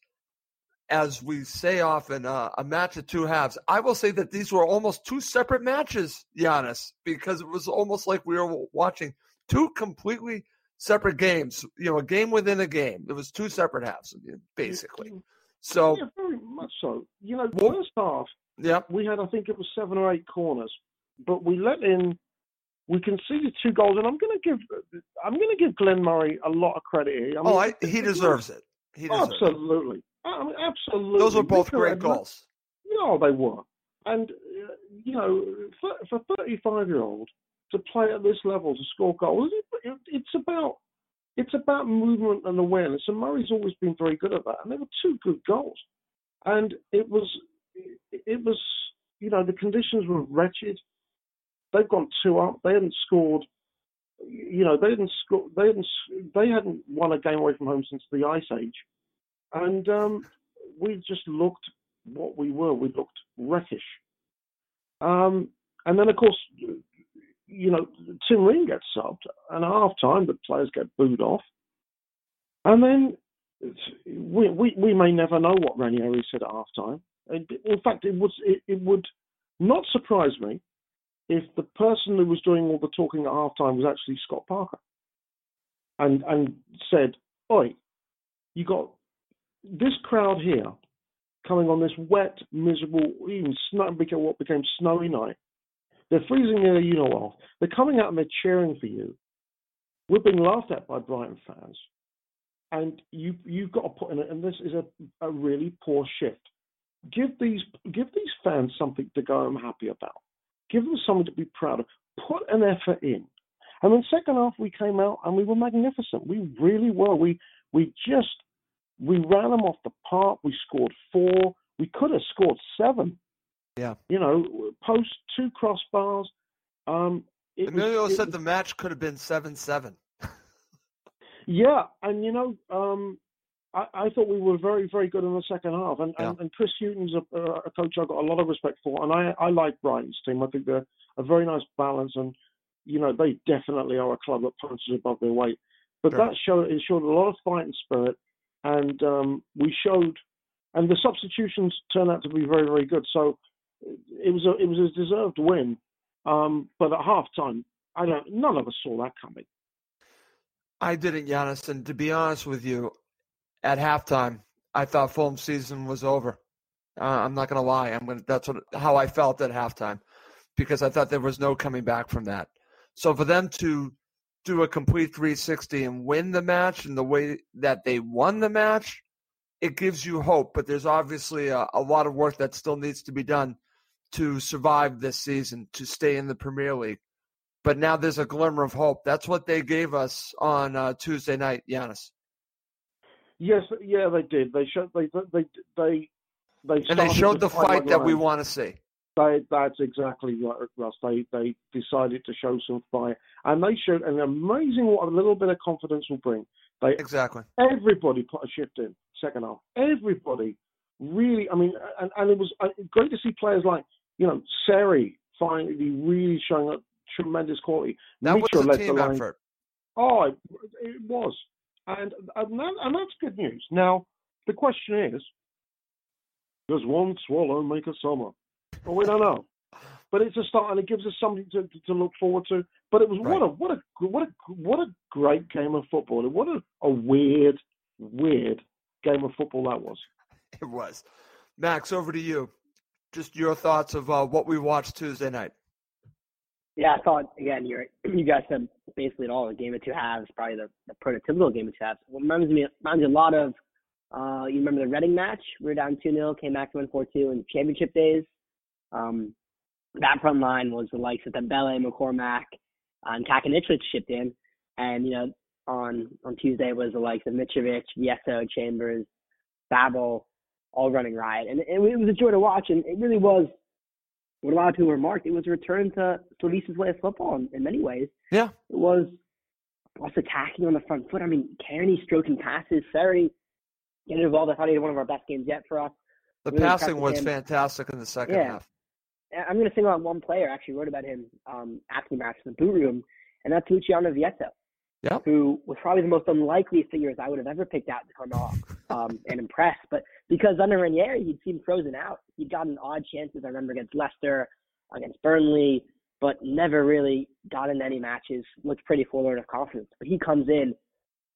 as we say often, uh, a match of two halves. I will say that these were almost two separate matches, Giannis, because it was almost like we were watching two completely separate games. You know, a game within a game. It was two separate halves, basically. So, yeah, very much so. You know, Well- first half yeah, we had I think it was seven or eight corners, but we let in. We conceded two goals, and I'm going to give I'm going to give Glenn Murray a lot of credit here. I mean, oh, I, he deserves it. He deserves it. absolutely. I mean, absolutely. Those were both Rico great goals. No, they were. And, uh, you know, for, for 35 year old to play at this level, to score goals, it, it, it's about it's about movement and awareness. And Murray's always been very good at that. And there were two good goals. And it was, it was, you know, the conditions were wretched. They've gone two up. They hadn't scored. You know, they didn't score. They hadn't. They hadn't won a game away from home since the Ice Age, and um, we just looked what we were. We looked wreckish. Um, and then, of course, you know, Tim Ream gets subbed, and at half time the players get booed off. And then we, we, we may never know what Ranieri said at half time. In fact, it would, it, it would not surprise me if the person who was doing all the talking at half time was actually Scott Parker and, and said, Oi, you got this crowd here coming on this wet, miserable, even snow, became what became snowy night. They're freezing their you know off. They're coming out and they're cheering for you. We're being laughed at by Brighton fans, and you you've got to put in it. And this is a, a really poor shift. Give these give these fans something to go home happy about. Give them something to be proud of. Put an effort in. And then second half we came out and we were magnificent. We really were. We we just we ran them off the park. We scored four. We could have scored seven. Yeah. You know, post two crossbars. Um, was- Emilio it said the match could have been 7 7. Yeah, and you know, um, I, I thought we were very, very good in the second half. And, Yeah. and, and Chris Hughton's a, a coach I've got a lot of respect for. And I, I like Brighton's team. I think they're a very nice balance. And, you know, they definitely are a club that punches above their weight. But Sure. that showed, it showed a lot of fighting spirit. And um, we showed, and the substitutions turned out to be very, very good. So it was a, it was a deserved win. Um, but at half time, I don't, none of us saw that coming. I didn't, Giannis, and to be honest with you, at halftime, I thought Fulham's season was over. Uh, I'm not gonna lie. I'm gonna. That's what how I felt at halftime, because I thought there was no coming back from that. So for them to do a complete 360 and win the match in the way that they won the match, it gives you hope. But there's obviously a, a lot of work that still needs to be done to survive this season, to stay in the Premier League. But now there's a glimmer of hope. That's what they gave us on uh, Tuesday night, Giannis. Yes, yeah, they did. They showed they they they they And they showed the fight that we want to see. They, that's exactly right, Russ. They they decided to show some fight, and they showed an amazing what a little bit of confidence will bring. They Exactly. everybody put a shift in second half. Everybody really. I mean, and, and it was uh, great to see players like you know Seri finally really showing up tremendous quality. That Mitchell was a team effort. Oh, it, it was, and and, that, and that's good news. Now the question is, does one swallow make a summer? Well, we don't know, but it's a start, and it gives us something to, to, look forward to. But it was what a what a what a what a great game of football. and What a, a weird weird game of football that was. It was. Max, over to you. Just your thoughts of uh, what we watched Tuesday night. Yeah, I thought again. You you guys said basically it all. The game of two halves, probably the, the prototypical game of two halves. What reminds me reminds me a lot of. Uh, you remember the Reading match? We were down two 0 came back to win four two in the championship days. Um, that front line was the likes of Dembele, McCormack, and Kacaniklic shipped in, and you know on on Tuesday was the likes of Mitrovic, Vietto, Chambers, Babel, all running riot, and it, it was a joy to watch. And it really was what a lot of people remarked, it was a return to Slavisa's way of football in, in many ways. Yeah. It was us attacking on the front foot. I mean, Cairney stroking passes, Ferry getting involved. I thought he had one of our best games yet for us. The Really passing was him. fantastic in the second Yeah. half. I'm going to single out one player. I actually wrote about him um, after the match in the boot room, and that's Luciano Vietto, Yep. who was probably the most unlikely figures I would have ever picked out to come off um, and impress. But because under Ranieri, he'd seemed frozen out. He'd gotten odd chances. I remember against Leicester, against Burnley, but never really got into any matches. Looked pretty forlorn of confidence. But he comes in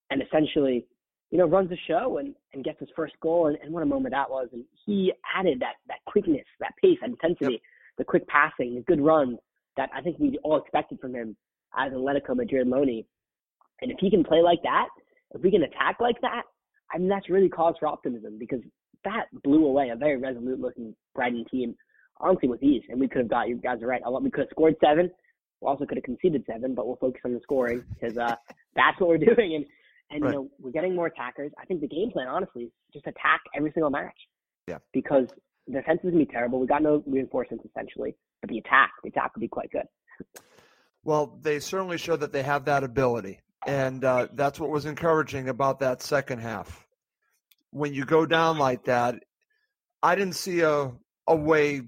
and essentially, you know, runs the show and, and gets his first goal. And, and what a moment that was. And he added that that quickness, that pace, that intensity, the quick passing, the good runs that I think we all expected from him as Atletico Madrid loanee. And if he can play like that, if we can attack like that, I mean that's really cause for optimism because that blew away a very resolute looking Brighton team, honestly with ease. And we could have got you guys are right. We could have scored seven. We also could have conceded seven, but we'll focus on the scoring because uh, that's what we're doing. And and Right. you know we're getting more attackers. I think the game plan, honestly, is just attack every single match. Yeah. Because the defense is gonna be terrible. We got no reinforcements essentially, but the attack, the attack would be quite good. Well, they certainly show that they have that ability. And uh, that's what was encouraging about that second half. When you go down like that, I didn't see a, a way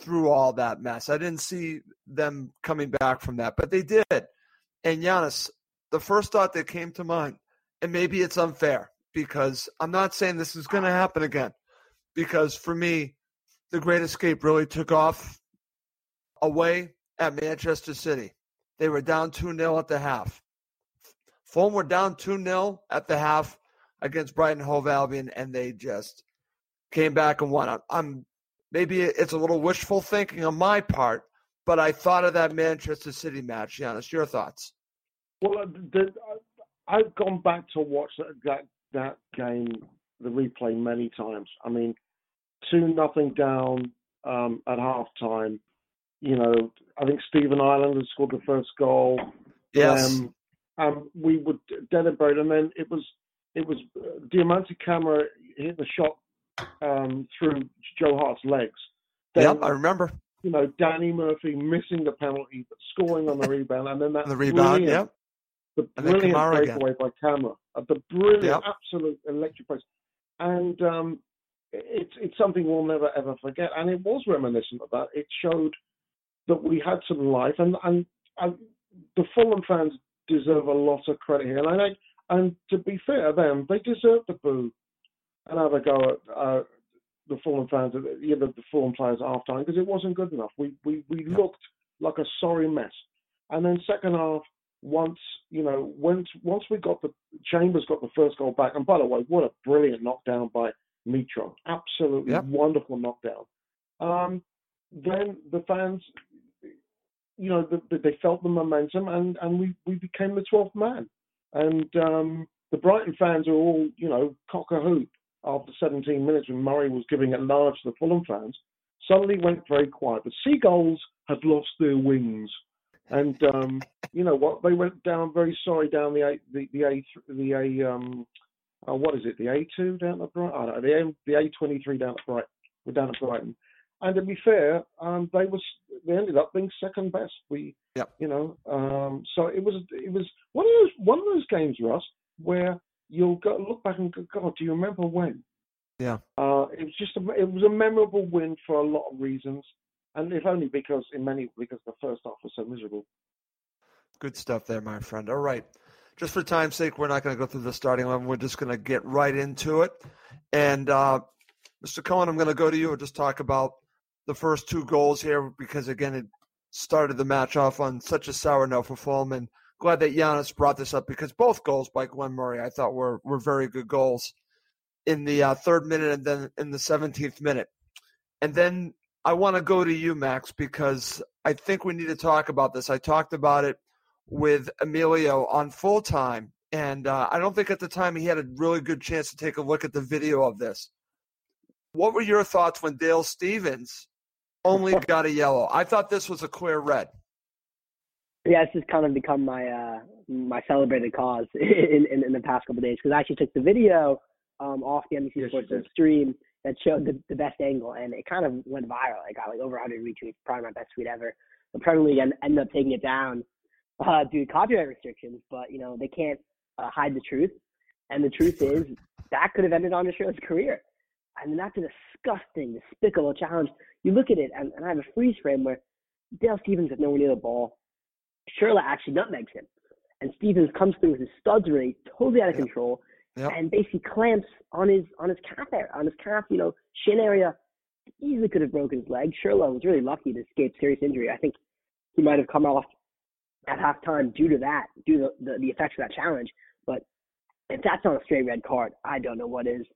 through all that mess. I didn't see them coming back from that, but they did. And Giannis, the first thought that came to mind, and maybe it's unfair because I'm not saying this is going to happen again, because for me, the Great Escape really took off away at Manchester City. They were down 2 0 at the half. Fulham were down 2 0 at the half against Brighton Hove Albion, and they just came back and won. I'm, I'm maybe it's a little wishful thinking on my part, but I thought of that Manchester City match. Giannis, your thoughts? Well, uh, the, I've gone back to watch that, that that game, the replay many times. I mean, two nothing down um, at halftime. You know, I think Stephen Ireland had scored the first goal. Yes. Um, um, we would dead and buried, and then it was it was uh, Diomansy Kamara hit the shot um, through Joe Hart's legs. Then, yep, I remember. you know, Danny Murphy missing the penalty, but scoring on the rebound, and then that The rebound, yep. the And brilliant again. breakaway by Kamara. at the brilliant, Yep. absolute electric place. And um, it's it's something we'll never ever forget. And it was reminiscent of that. It showed that we had some life, and and, and the Fulham fans deserve a lot of credit here. And I think, and to be fair to them, they deserve the boo and have a go at uh, the Fulham fans, uh, you know, the Fulham players at half time because it wasn't good enough. We we we looked like a sorry mess. And then second half, once you know, once once we got the Chambers got the first goal back, and by the way, what a brilliant knockdown by Mitro, absolutely Yep. wonderful knockdown. Um, then the fans, you know, the, the, they felt the momentum, and and we we became the twelfth man. And um, the Brighton fans are all, you know, cock a hoop after 17 minutes when Murray was giving it large to the Fulham fans. Suddenly went very quiet. The Seagulls had lost their wings, and um, you know what? They went down very sorry down the A, the the A the A um, oh, what is it? The A two down at Brighton. I don't the A the A twenty three down at Brighton. We're down at Brighton. And to be fair, um, they was they ended up being second best. We, Yep. you know, um, so it was it was one of those one of those games, Russ, where you'll go look back and go, God, do you remember when? Yeah. Uh, it was just a, it was a memorable win for a lot of reasons, and if only because in many because the first half was so miserable. Good stuff there, my friend. All right. Just for time's sake, we're not going to go through the starting eleven. We're just going to get right into it. And uh, Mr. Cohen, I'm going to go to you and just talk about the first two goals here because, again, it started the match off on such a sour note for Fulham. Glad that Giannis brought this up because both goals by Glenn Murray I thought were, were very good goals in the uh, third minute and then in the 17th minute. And then I want to go to you, Max, because I think we need to talk about this. I talked about it with Emilio on full time, and uh, I don't think at the time he had a really good chance to take a look at the video of this. What were your thoughts when Dale Stephens only got a yellow? I thought this was a clear red. Yeah, this has kind of become my uh my celebrated cause in in, in the past couple of days because I actually took the video um off the NBC Yes, Sports stream that showed the, the best angle and it kind of went viral. It got like over 100 retweets, probably my best tweet ever. The Premier League en- ended up taking it down uh, due to copyright restrictions, but you know they can't uh, hide the truth. And the truth is that could have ended on Schürrle's career. Mean that's a disgusting, despicable challenge. You look at it, and, and I have a freeze frame where Dale Stephens is nowhere near the ball. Schürrle actually nutmegs him. And Stephens comes through with his studs really totally out of Yep. control Yep. and basically clamps on his on his calf area, on his calf, you know, shin area. Easily could have broken his leg. Schürrle was really lucky to escape serious injury. I think he might have come off at halftime due to that, due to the, the, the effects of that challenge. But if that's not a straight red card, I don't know what is.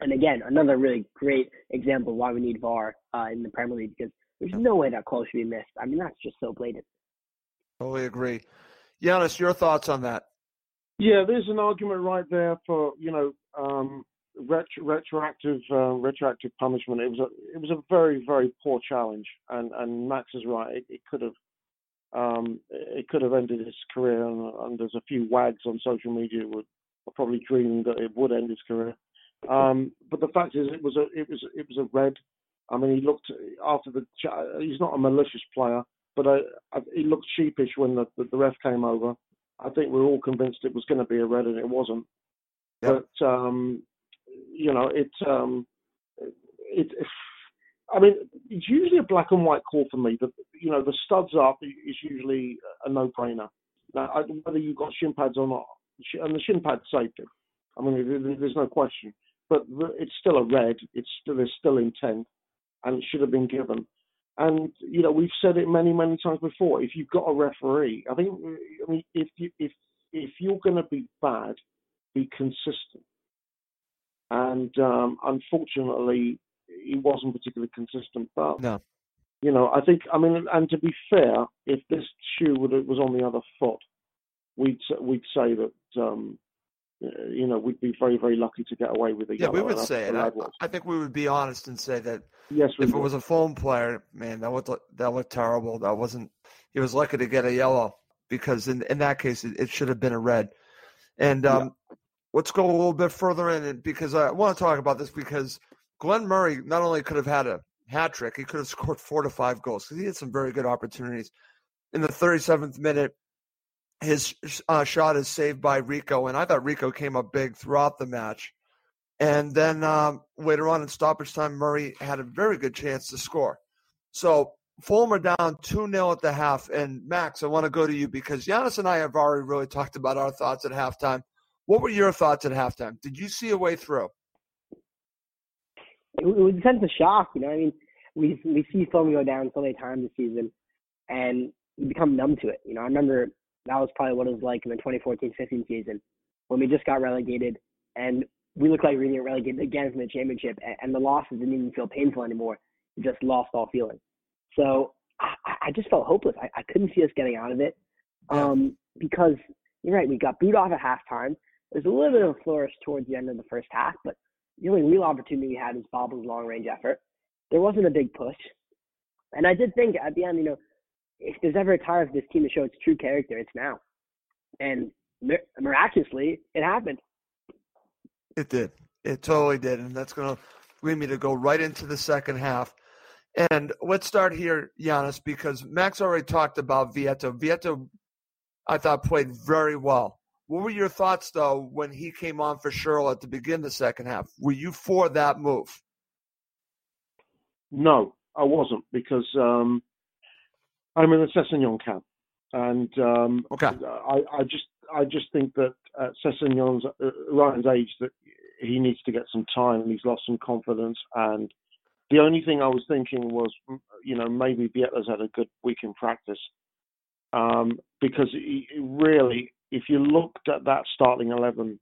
And again, another really great example of why we need VAR uh, in the Premier League because there's no way that call should be missed. I mean, that's just so blatant. Totally agree. Giannis, your thoughts on that? Yeah, there's an argument right there for you know um, retro, retroactive uh, retroactive punishment. It was a it was a very very poor challenge, and and Max is right. It, it could have um, it could have ended his career, and, and there's a few wags on social media who would probably dreaming that it would end his career. Um, but the fact is, it was a it was it was a red. I mean, he looked after the. He's not a malicious player, but I, I, he looked sheepish when the, the the ref came over. I think we were all convinced it was going to be a red, and it wasn't. Yep. But um, you know, it um, it. I mean, it's usually a black and white call for me. The you know the studs up is usually a no-brainer. Now, I, whether you've got shin pads or not, and the shin pads saved him. I mean, there- there- there's no question. But it's still a red. It's still there's still intent, and it should have been given. And you know, we've said it many, many times before. If you've got a referee, I think, I mean, if you if if you're going to be bad, be consistent. And um, unfortunately, he wasn't particularly consistent. But No. you know, I think, I mean, and to be fair, if this shoe would, was on the other foot, we'd we'd say that um, you know we'd be very very lucky to get away with it. Yeah, we would say it. I, I think we would be honest and say that yes, if it was a phone player, man, that would look, that looked terrible. That wasn't. He was lucky to get a yellow because in in that case it, it should have been a red. And um, let's go a little bit further in it because I want to talk about this because Glenn Murray not only could have had a hat trick, he could have scored four to five goals because he had some very good opportunities. In the 37th minute, his uh, shot is saved by Rico, and I thought Rico came up big throughout the match. And then um, later on in stoppage time, Murray had a very good chance to score. So Fulham are down 2 0 at the half. And Max, I want to go to you because Giannis and I have already really talked about our thoughts at halftime. What were your thoughts at halftime? Did you see a way through? It was a sense of shock. You know, I mean, we we see Fulham go down so many times this season, and you become numb to it. You know, I remember that was probably what it was like in the 2014-15 season when we just got relegated and we looked like we were going to get relegated again from the championship, and, and the losses didn't even feel painful anymore. We just lost all feeling. So I, I just felt hopeless. I, I couldn't see us getting out of it um, because you're right. We got booed off at halftime. There's a little bit of a flourish towards the end of the first half, but the only real opportunity we had was Babel's long range effort. There wasn't a big push. And I did think at the end, you know, if there's ever a time for this team to show its true character, it's now. And miraculously, it happened. It did. It totally did. And that's going to lead me to go right into the second half. And let's start here, Giannis, because Max already talked about Vietto. Vietto, I thought, played very well. What were your thoughts, though, when he came on for Schürrle at the beginning of the second half? Were you for that move? No, I wasn't, because um, I'm in the Sessegnon camp. And um, okay. I, I just I just think that at Sessegnon's uh, Ryan's age that he needs to get some time and he's lost some confidence. And the only thing I was thinking was, you know, maybe Vietto's had a good week in practice. Um, because he, really, if you looked at that starting 11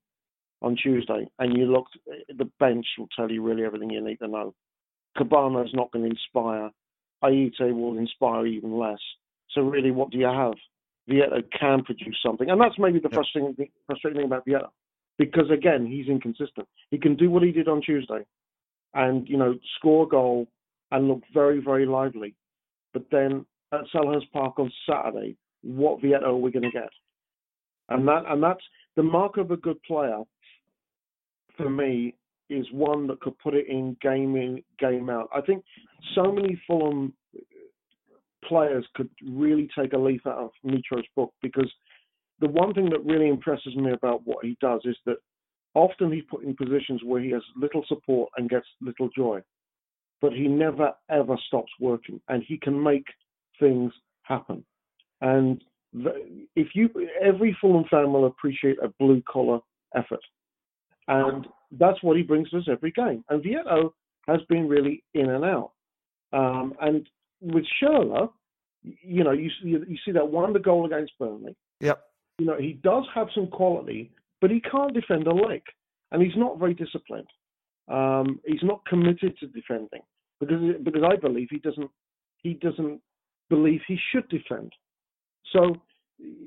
on Tuesday and you looked, the bench will tell you really everything you need to know. Kebano's not going to inspire. Ayité will inspire even less. So really, what do you have? Vietto can produce something, and that's maybe the frustrating frustrating thing about Vietto, because again, he's inconsistent. He can do what he did on Tuesday, and you know, score a goal and look very very lively, but then at Selhurst Park on Saturday, what Vietto are we going to get? And that and that's the mark of a good player for me is one that could put it in game in game out. I think so many Fulham players could really take a leaf out of Mitro's book because the one thing that really impresses me about what he does is that often he's put in positions where he has little support and gets little joy, but he never ever stops working and he can make things happen. And if you, every Fulham fan will appreciate a blue collar effort, and that's what he brings to us every game. And Vietto has been really in and out. Um, and with Schürrle, you know, you see, you see that one the goal against Burnley. Yep. You know, he does have some quality, but he can't defend a leg, and he's not very disciplined. Um, he's not committed to defending because because I believe he doesn't he doesn't believe he should defend. So,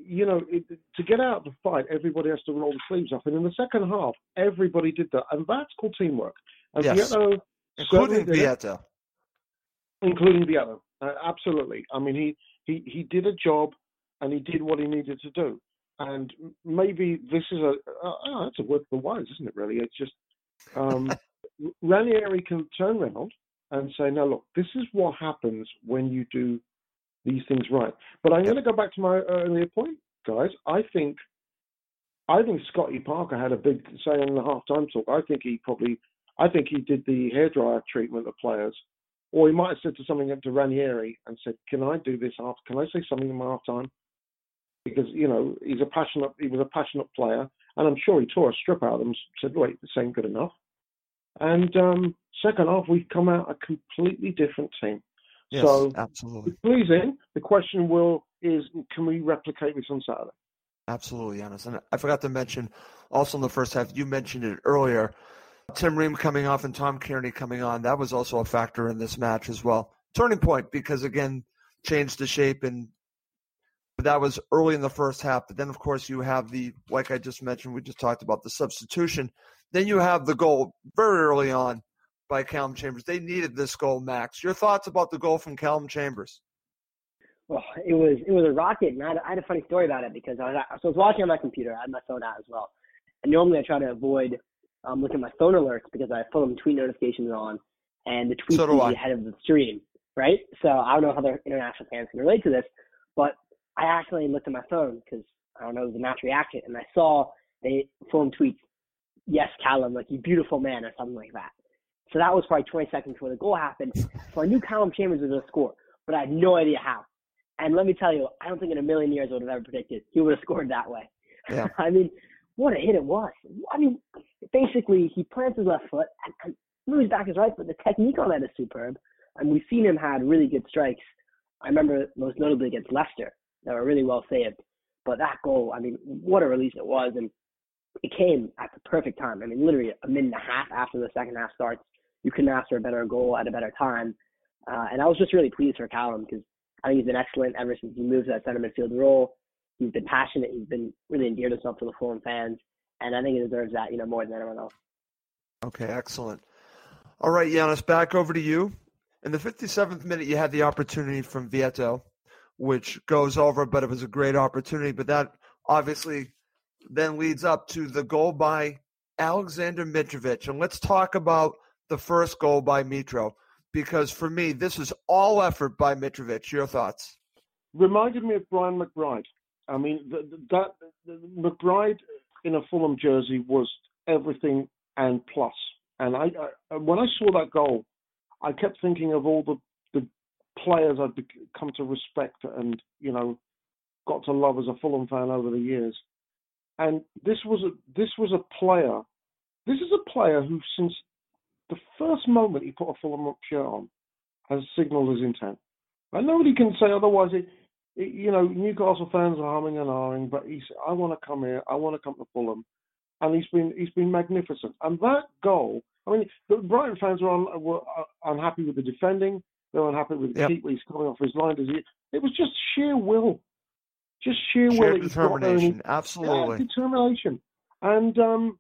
you know, it, to get out of the fight, everybody has to roll the sleeves up, and in the second half, everybody did that, and that's called teamwork. And yes. Vietto, including Vietto, including Vietto. Uh, absolutely. I mean, he, he, he did a job and he did what he needed to do. And maybe this is a uh, oh, that's a word for wise, isn't it? Really, it's just um, Ranieri can turn around and say, "No, look, this is what happens when you do these things right." But I'm going to go back to my earlier point, guys. I think I think Scotty Parker had a big say in the halftime talk. I think he probably, I think he did the hairdryer treatment of players or he might have said to something to Ranieri and said, "Can I do this after? Can I say something in my half time?" Because you know he's a passionate. He was a passionate player, and I'm sure he tore a strip out of them. Said, "Wait, this ain't good enough." And um, second half, we've come out a completely different team. Yes, so absolutely pleasing. The question will is, can we replicate this on Saturday? Absolutely, Giannis. And I forgot to mention also in the first half, you mentioned it earlier. Tim Ream coming off and Tom Cairney coming on, that was also a factor in this match as well. Turning point because again, changed the shape and that was early in the first half. But then of course you have the like I just mentioned, we just talked about the substitution. Then you have the goal very early on by Calum Chambers. They needed this goal, Max. Your thoughts about the goal from Calum Chambers? Well, it was it was a rocket, and I had, I had a funny story about it because I was so I was watching on my computer. I had my phone out as well, and normally I try to avoid um, look at my phone alerts because I have phone tweet notifications on, and the tweets so ahead of the stream, right? So I don't know how the international fans can relate to this, but I accidentally looked at my phone because I don't know, the match reaction, and I saw they Fulham tweets, "Yes, Calum, like you beautiful man" or something like that. So that was probably 20 seconds before the goal happened. So I knew Calum Chambers was going to score, but I had no idea how. And let me tell you, I don't think in a million years I would have ever predicted he would have scored that way. Yeah. I mean, what a hit it was. I mean, basically, he plants his left foot and, and moves back his right foot. The technique on that is superb. And we've seen him had really good strikes. I remember most notably against Leicester that were really well saved. But that goal, I mean, what a release it was. And it came at the perfect time. I mean, literally a minute and a half after the second half starts. You couldn't ask for a better goal at a better time. Uh, and I was just really pleased for Calum because I think he's been excellent ever since he moved to that center midfield role. He's been passionate. He's been really endeared himself to the Fulham fans, and I think he deserves that, you know, more than anyone else. Okay, excellent. All right, Giannis, back over to you. In the 57th minute, you had the opportunity from Vietto, which goes over, but it was a great opportunity. But that obviously then leads up to the goal by Alexander Mitrovic. And let's talk about the first goal by Mitro, because for me, this is all effort by Mitrovic. Your thoughts? Reminded me of Brian McBride. I mean, that McBride in a Fulham jersey was everything and plus. And I, I, when I saw that goal, I kept thinking of all the the players I'd come to respect and you know got to love as a Fulham fan over the years. And this was a this was a player. This is a player who, since the first moment he put a Fulham shirt on, has signalled his intent. And nobody can say otherwise. It, it, you know, Newcastle fans are humming and ahhing, but he's, I want to come here. I want to come to Fulham, and he's been he's been magnificent. And that goal, I mean, the Brighton fans were, un, were uh, unhappy with the defending. They were unhappy with the Yep. keeper. He's coming off his line. Does he? It was just sheer will, just sheer, will. Sheer that he's got there determination. Absolutely. yeah, determination. And um,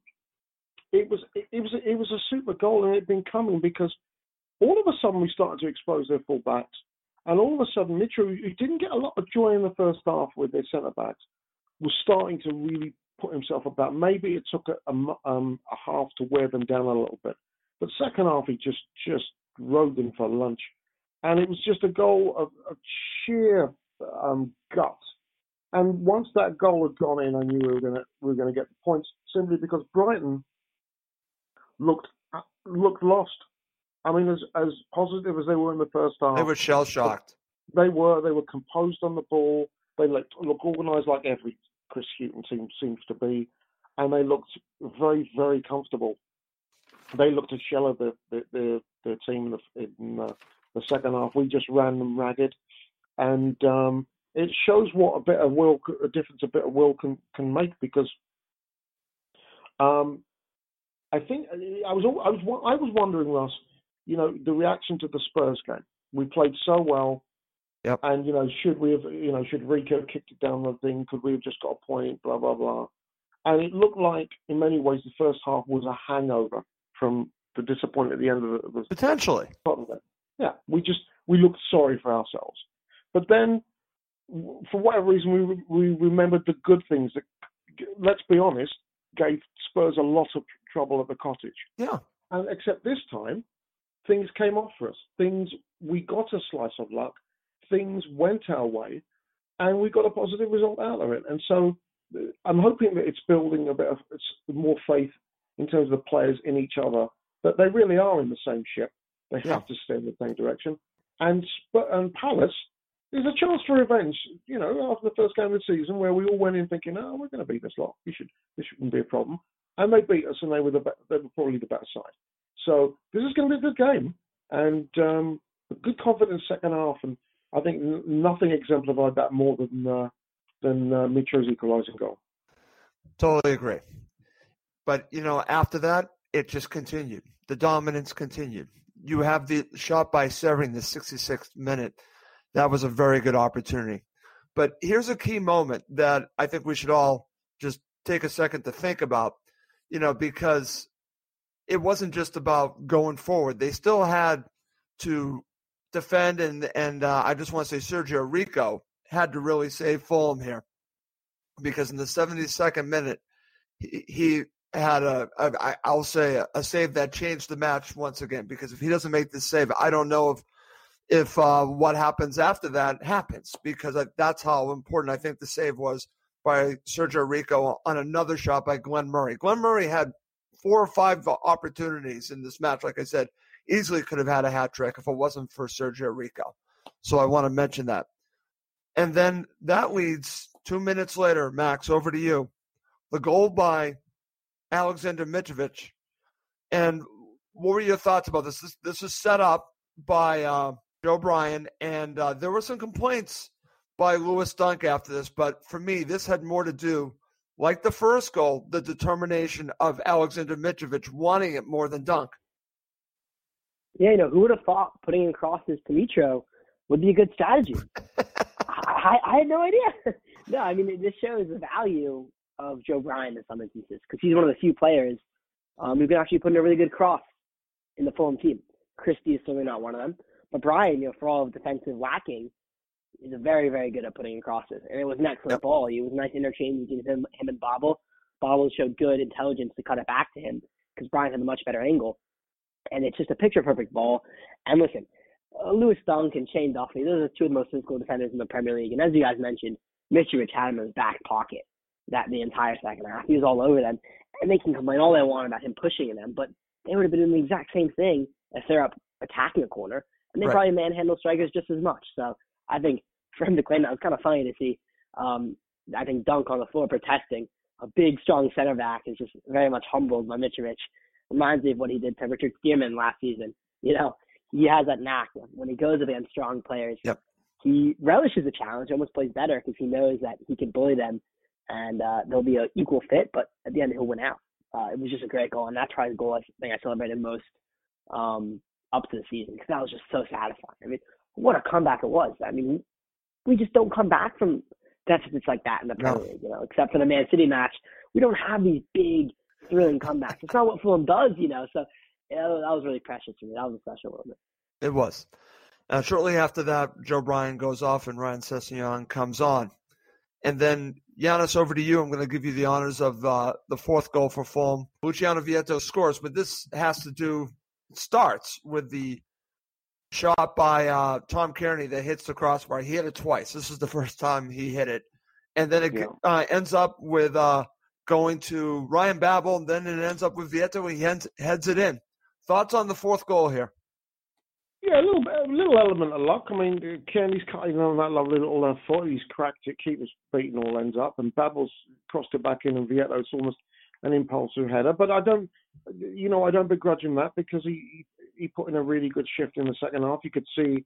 it was it, was it was a super goal, and it had been coming because all of a sudden we started to expose their full backs, and all of a sudden Mitchell, who didn't get a lot of joy in the first half with their centre backs, was starting to really put himself about. Maybe it took a, a um, a half to wear them down a little bit, but second half he just just rode them for lunch, and it was just a goal of, of sheer um, guts. And once that goal had gone in, I knew we were going to we were going to get the points simply because Brighton looked looked lost. I mean, as as positive as they were in the first half, They were shell shocked. they were they were composed on the ball. They looked look organised like every Chris Hughton team seems to be, and they looked very very comfortable. They looked a shell of the the, the, the team in, the, in uh, the second half. We just ran them ragged, and um, it shows what a bit of will, a difference a bit of will can can make because. Um, I think uh, I was I was I was wondering, Russ, you know, the reaction to the Spurs game. We played so well, Yep. and you know, should we have, you know, should Rico kicked it down the thing? Could we have just got a point? Blah blah blah. And it looked like, in many ways, the first half was a hangover from the disappointment at the end of the, the Potentially. part of it. Yeah, we just we looked sorry for ourselves. But then, for whatever reason, we we remembered the good things that, let's be honest, gave Spurs a lot of trouble at the cottage. Yeah. And except this time, things came off for us. Things we got a slice of luck. Things went our way, and we got a positive result out of it. And so, uh, I'm hoping that it's building a bit of it's more faith in terms of the players in each other that they really are in the same ship. They Yeah. have to stay in the same direction. And and Palace is a chance for revenge. You know, after the first game of the season, where we all went in thinking, "Oh, we're going to beat this lot. We should. This shouldn't be a problem." And they beat us, and they were the they were probably the better side. So this is going to be a good game, and um, a good confidence second half. And I think nothing exemplified that more than uh, than uh, Mitro's equalising goal. Totally agree. But you know, after that, it just continued. The dominance continued. You have the shot by Severing the 66th minute. That was a very good opportunity. But here's a key moment that I think we should all just take a second to think about. You know, because it wasn't just about going forward. They still had to defend, and and uh, I just want to say Sergio Rico had to really save Fulham here because in the 72nd minute he, he had a, I- I'll say a, a save that changed the match once again because if he doesn't make this save, I don't know if if uh, what happens after that happens because I, that's how important I think the save was by Sergio Rico on another shot by Glenn Murray. Glenn Murray had four or five opportunities in this match. Like I said, easily could have had a hat trick if it wasn't for Sergio Rico. So I want to mention that. And then that leads two minutes later, Max, over to you. The goal by Alexander Mitrovic. And what were your thoughts about this? This, this is set up by uh, Joe Bryan, and uh, there were some complaints by Lewis Dunk after this, but for me, this had more to do, like the first goal, the determination of Alexander Mitrovic wanting it more than Dunk. Yeah, you know, who would have thought putting in crosses to Mitro would be a good strategy? I, I had no idea. no, I mean, this shows the value of Joe Bryan in some instances because he's one of the few players um, who can actually put in a really good cross in the Fulham team. Christie is certainly not one of them, but Bryan, you know, for all of defensive lacking, is very, very good at putting in crosses, and it was an excellent yep. ball. It was nice interchange between him, him and Babel. Babel showed good intelligence to cut it back to him because Bryan had a much better angle, and it's just a picture perfect ball. And listen, uh, Lewis Dunk and Shane Duffy, those are two of the most physical defenders in the Premier League. And as you guys mentioned, Mitrovic had him in his back pocket that the entire second half. He was all over them, and they can complain all they want about him pushing them, but they would have been doing the exact same thing if they're up attacking a corner, and they right. probably manhandle strikers just as much. So I think for him to claim that was kind of funny to see. Um, I think Dunk on the floor protesting. A big, strong center back is just very much humbled by Mitrovic. Reminds me of what he did to Richard Stearman last season. You know, he has that knack when he goes against strong players. Yep. He relishes the challenge, almost plays better because he knows that he can bully them, and uh, they'll be an equal fit. But at the end, he'll win out. Uh, it was just a great goal, and that's probably the goal I think I celebrated most um, up to the season because that was just so satisfying. I mean, what a comeback it was. I mean, we just don't come back from deficits like that in the Premier League, you know, except for the Man City match. We don't have these big, thrilling comebacks. It's not what Fulham does, you know. So yeah, that was really precious to me. That was a special moment. It was. Uh, shortly after that, Joe Bryan goes off and Ryan Sessegnon comes on. And then, Giannis, over to you. I'm going to give you the honors of uh, the fourth goal for Fulham. Luciano Vietto scores, but this has to do, starts with the shot by uh, Tom Cairney that hits the crossbar. He hit it twice. This is the first time he hit it. And then it yeah. uh, ends up with uh, going to Ryan Babel, and then it ends up with Vietto. He heads, heads it in. Thoughts on the fourth goal here? Yeah, a little a little element of luck. I mean, Cairney's cutting on that lovely little uh, foot. He's cracked it. Keeper's beaten all ends up, and Babel's crossed it back in, and Vietto's almost an impulsive header. But I don't, you know, I don't begrudge him that because he he put in a really good shift in the second half. You could see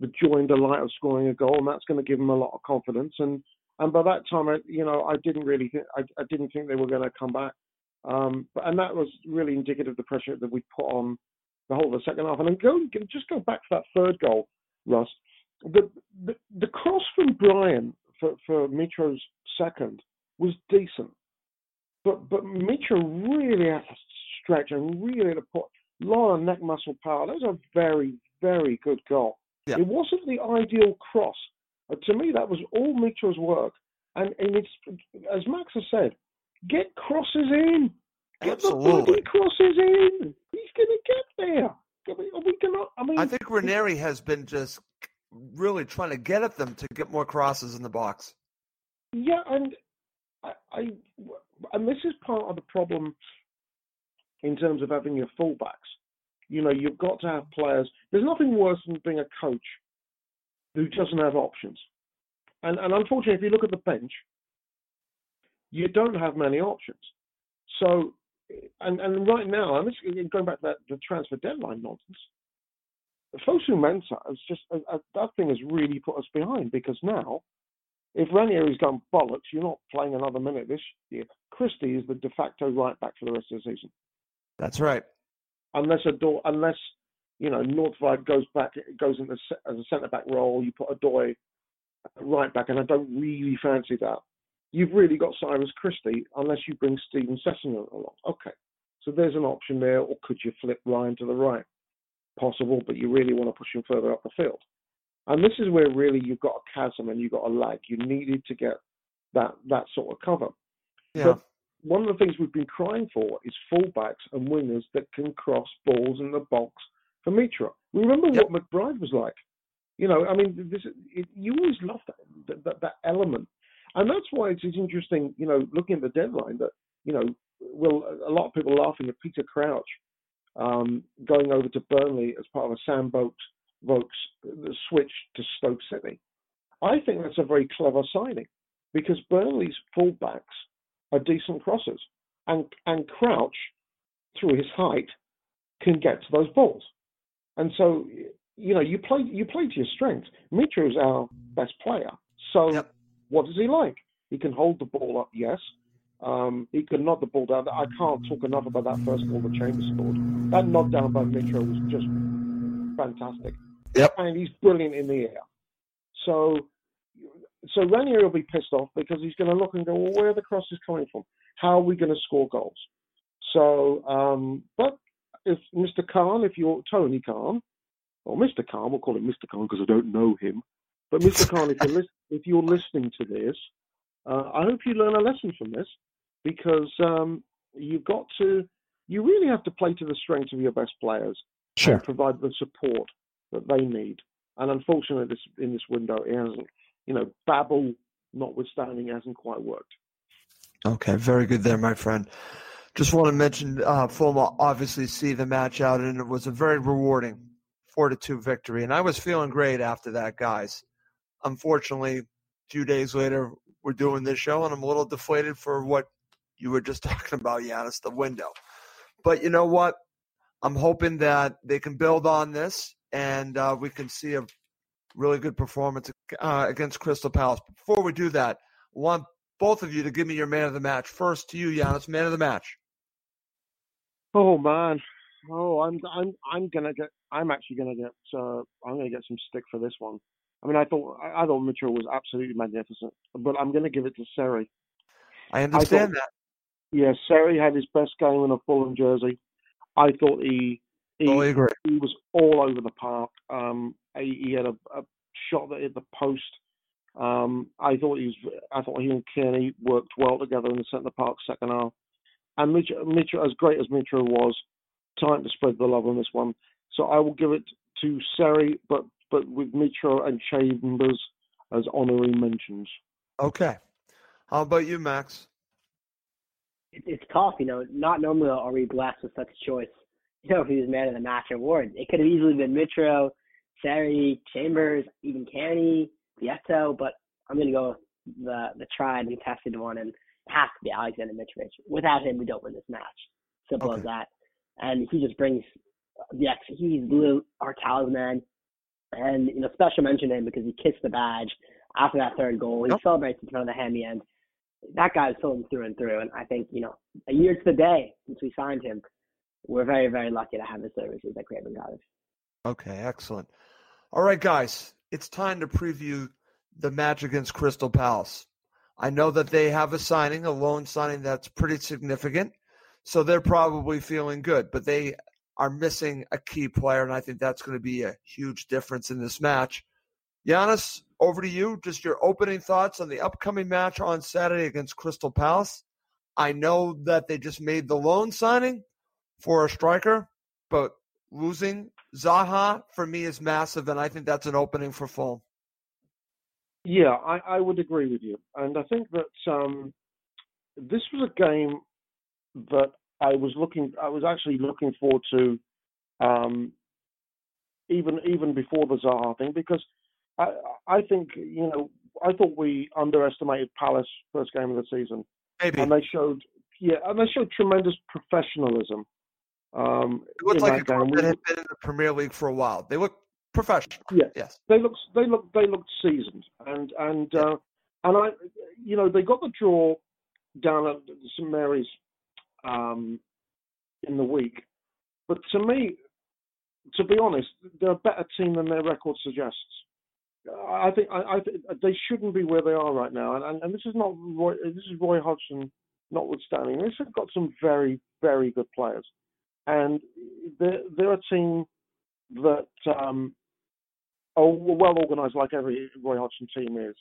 the joy and delight of scoring a goal, and that's going to give him a lot of confidence. And and by that time, I, you know, I didn't really think I, I didn't think they were going to come back. Um, but and that was really indicative of the pressure that we put on the whole of the second half. And then go just go back to that third goal, Russ. The the, the cross from Bryan for for Mitro's second was decent, but but Mitro really had to stretch and really had to put lot of neck muscle power. That was a very, very good goal. Yeah. It wasn't the ideal cross. Uh, to me, that was all Mitro's work. And, and it's, as Max has said, get crosses in. Get Absolutely. the bloody crosses in. He's going to get there. We cannot, I mean, I think Ranieri has been just really trying to get at them to get more crosses in the box. Yeah, and I, I and this is part of the problem in terms of having your fullbacks. You know, you've got to have players. There's nothing worse than being a coach who doesn't have options. And, and unfortunately, if you look at the bench, you don't have many options. So, and, and right now, and this, going back to that the transfer deadline nonsense, Fosu Mensah has just uh, uh, that thing has really put us behind because now, if Ranieri's gone bollocks, you're not playing another minute this year. Christie is the de facto right back for the rest of the season. That's right. Unless a door, unless you know Nordtveit goes back, it goes into as a centre back role, you put a Odoi right back, and I don't really fancy that. You've really got Cyrus Christie, unless you bring Steven Sessegnon along. Okay, so there's an option there, or could you flip Ryan to the right? Possible, but you really want to push him further up the field. And this is where really you've got a chasm and you've got a lag. You needed to get that that sort of cover. Yeah. But one of the things we've been crying for is fullbacks and wingers that can cross balls in the box for Mitro. Remember yep. what McBride was like. You know, I mean, this, it, you always love that, that, that element. And that's why it's, it's interesting, you know, looking at the deadline that, you know, well, a lot of people are laughing at Peter Crouch um, going over to Burnley as part of a Sam Vokes, Vokes switch to Stoke City. I think that's a very clever signing because Burnley's fullbacks are decent crossers, and and Crouch, through his height, can get to those balls, and so you know you play you play to your strengths. Mitro is our best player, so Yep. what does he like? He can hold the ball up, yes. Um, he can knock the ball down. I can't talk enough about that first goal that Chambers scored. That knockdown by Mitro was just fantastic. Yep. And he's brilliant in the air. So, so Ranieri will be pissed off because he's going to look and go, well, where are the crosses coming from? How are we going to score goals? So, um, but if Mr. Khan, if you're Tony Khan, or Mr. Khan, we'll call him Mr. Khan because I don't know him. But Mr. Khan, if you're, if you're listening to this, uh, I hope you learn a lesson from this because um, you've got to, you really have to play to the strengths of your best players and provide the support that they need. And unfortunately, this in this window, it hasn't, you know, Babel notwithstanding, hasn't quite worked. Okay, very good there, my friend. Just want to mention, uh, Fulham obviously see the match out, and it was a very rewarding four to two victory. And I was feeling great after that, guys. Unfortunately, a few days later, we're doing this show, and I'm a little deflated for what you were just talking about, Giannis, the window. But you know what? I'm hoping that they can build on this, and uh, we can see a really good performance uh, against Crystal Palace. Before we do that, I want both of you to give me your man of the match. First to you, Giannis, man of the match. Oh man, oh I'm I'm I'm gonna get I'm actually gonna get uh, I'm gonna get some stick for this one. I mean I thought I, I thought Mitchell was absolutely magnificent, but I'm gonna give it to Seri. I understand that. Yeah, Seri had his best game in a Fulham jersey. I thought he he, Totally agree. he was all over the park. Um, he, he had a, a shot that hit the post. Um, I thought he was. I thought he and Cairney worked well together in the centre park second half. And Mitchell, Mitchell, as great as Mitchell was, time to spread the love on this one. So I will give it to Seri, but but with Mitchell and Chambers as honorary mentions. Okay. How about you, Max? it's tough, you know. Not normally are we blessed with such a choice. You know, if he was man of the match award, it could have easily been Mitro, Seri, Chambers, even Canny, Vietto, but I'm gonna go with the the tried and tested one, and it has to be Alexander Mitrovic. Without him, we don't win this match. Simple as that. And he just brings the ex. He's blue, our talisman, and you know, special mention to him because he kissed the badge after that third goal. He Yep. celebrates in front of the Hemi end that guy guy's Fulham through and through. And I think, you know, a year to the day since we signed him, we're very, very lucky to have his services at Craven Cottage. Okay, excellent. All right, guys, it's time to preview the match against Crystal Palace. I know that they have a signing, a loan signing that's pretty significant, so they're probably feeling good, but they are missing a key player, and I think that's going to be a huge difference in this match. Giannis, over to you. Just your opening thoughts on the upcoming match on Saturday against Crystal Palace. I know that they just made the loan signing for a striker, but losing Zaha for me is massive, and I think that's an opening for Fulham. Yeah, I, I would agree with you, and I think that um, this was a game that I was looking. I was actually looking forward to, um, even even before the Zaha thing, because I I think you know I thought we underestimated Palace first game of the season, Maybe and they showed yeah, and they showed tremendous professionalism. Um, it looked like a group that had been in the Premier League for a while. They look professional. Yeah. Yes. they looked they looked they looked seasoned and and uh, and I you know they got the draw down at St Mary's um, in the week, but to me, to be honest, they're a better team than their record suggests. I think I, I think they shouldn't be where they are right now, and, and, and this is not Roy, this is Roy Hodgson notwithstanding. They have got some very very good players, and they're they're a team that um, are well organised like every Roy Hodgson team is,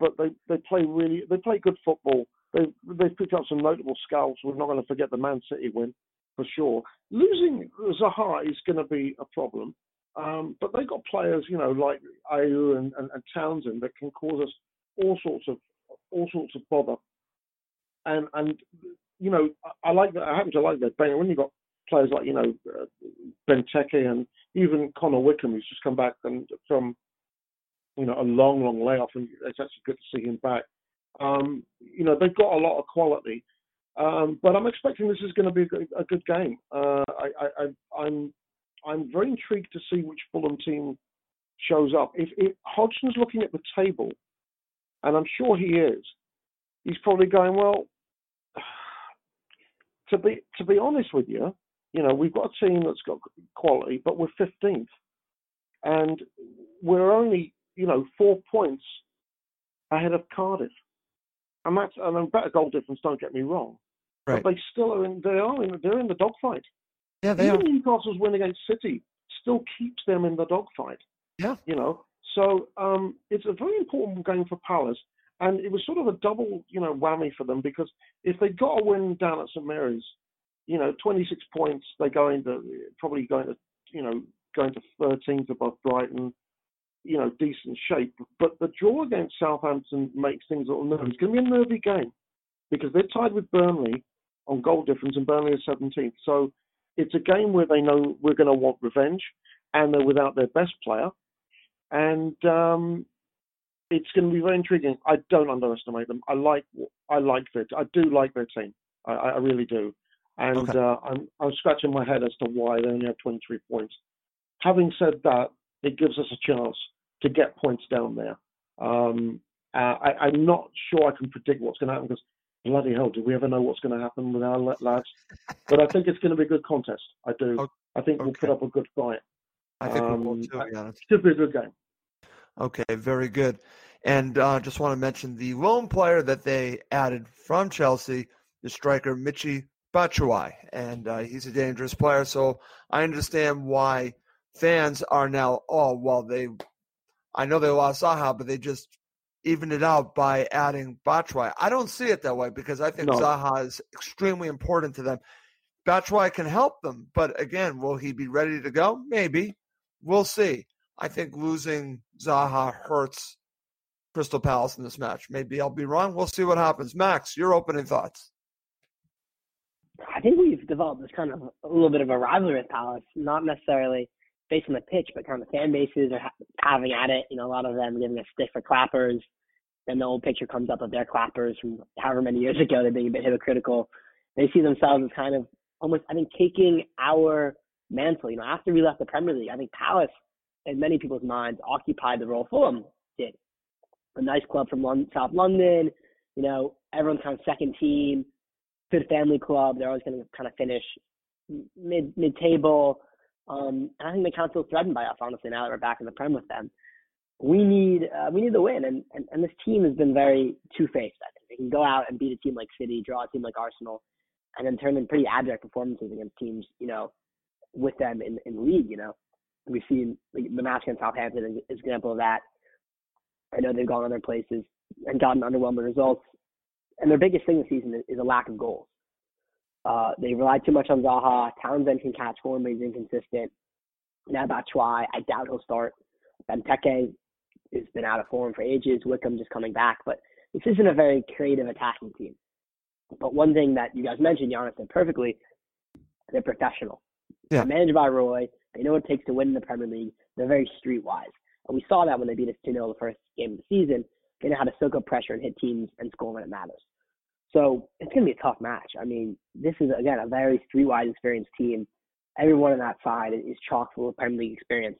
but they, they play really they play good football. They they've picked up some notable scalps. We're not going to forget the Man City win for sure. Losing Zaha is going to be a problem, um, but they've got players you know like Ayew and, and, and Townsend that can cause us all sorts of all sorts of bother. And and you know, I, I like that. I happen to like that. When you've got players like you know uh, Benteke and even Connor Wickham, who's just come back and from you know a long, long layoff, and it's actually good to see him back. Um, you know, they've got a lot of quality, um, but I'm expecting this is going to be a good, a good game. Uh, I, I, I'm I'm very intrigued to see which Fulham team shows up. If, if Hodgson's looking at the table, and I'm sure he is, he's probably going, well, to be to be honest with you, you know, we've got a team that's got quality, but we're 15th, and we're only you know four points ahead of Cardiff, and that's and a better goal difference. Don't get me wrong, right. but they still are in. They are in. They're in the dogfight. Yeah, they Even are. Newcastle's win against City still keeps them in the dogfight. Yeah. You know, so um, it's a very important game for Palace, and it was sort of a double, you know, whammy for them because if they got a win down at St Mary's, you know, 26 points, they go into probably going to, you know, going to 13th above Brighton, you know, decent shape. But the draw against Southampton makes things a little nervy. It's going to be a nervy game because they're tied with Burnley on goal difference, and Burnley is 17th. So it's a game where they know we're going to want revenge, and they're without their best player, and um, it's going to be very intriguing. I don't underestimate them. I like I like their I do like their team. I, I really do, and okay. uh, I'm I'm scratching my head as to why they only have 23 points. Having said that, it gives us a chance to get points down there. Um, uh, I, am not sure I can predict what's going to happen because bloody hell, do we ever know what's going to happen with our lads? But I think it's going to be a good contest. I do. Okay. I think we'll put up a good fight. I think um, we will too. Yeah. Should be a good game. Okay, very good. And uh, just want to mention the lone player that they added from Chelsea, the striker Michy Batshuayi, and uh, he's a dangerous player. So I understand why fans are now, oh, well, they, I know they lost Zaha, but they just evened it out by adding Batshuayi. I don't see it that way because I think no. Zaha is extremely important to them. Batshuayi can help them, but again, will he be ready to go? Maybe. We'll see. I think losing Zaha hurts Crystal Palace in this match. Maybe I'll be wrong. We'll see what happens. Max, your opening thoughts. I think we've developed this kind of a little bit of a rivalry with Palace, not necessarily based on the pitch, but kind of fan bases are having at it. You know, a lot of them giving a stick for clappers. Then the old picture comes up of their clappers from however many years ago. They're being a bit hypocritical. They see themselves as kind of almost, I think, taking our mantle. You know, after we left the Premier League, I think Palace, in many people's minds, occupied the role Fulham did. A nice club from London, South London. You know, everyone's kind of second team, good family club. They're always going to kind of finish mid mid table um, and I think the council is threatened by us, honestly, now that we're back in the Prem with them. We need uh, we need the win, and, and, and this team has been very two faced. I think they can go out and beat a team like City, draw a team like Arsenal, and then turn in pretty abject performances against teams, you know, with them in in league. You know, we've seen the match against Southampton is an example of that. I know they've gone other places and gotten underwhelming results, and their biggest thing this season is, is a lack of goals. Uh, they relied too much on Zaha. Townsend can catch for but he's inconsistent. Now Batshuayi, I doubt he'll start. Benteke has been out of form for ages. Wickham just coming back, but this isn't a very creative attacking team. But one thing that you guys mentioned, Giannis said perfectly, they're professional. Yeah. They're managed by Roy. They know what it takes to win in the Premier League. They're very streetwise. And we saw that when they beat us 2 0 the first game of the season. They know how to soak up pressure and hit teams and score when it matters. So it's going to be a tough match. I mean, this is, again, a very streetwise experienced team. Everyone on that side is chock full of Premier League experience.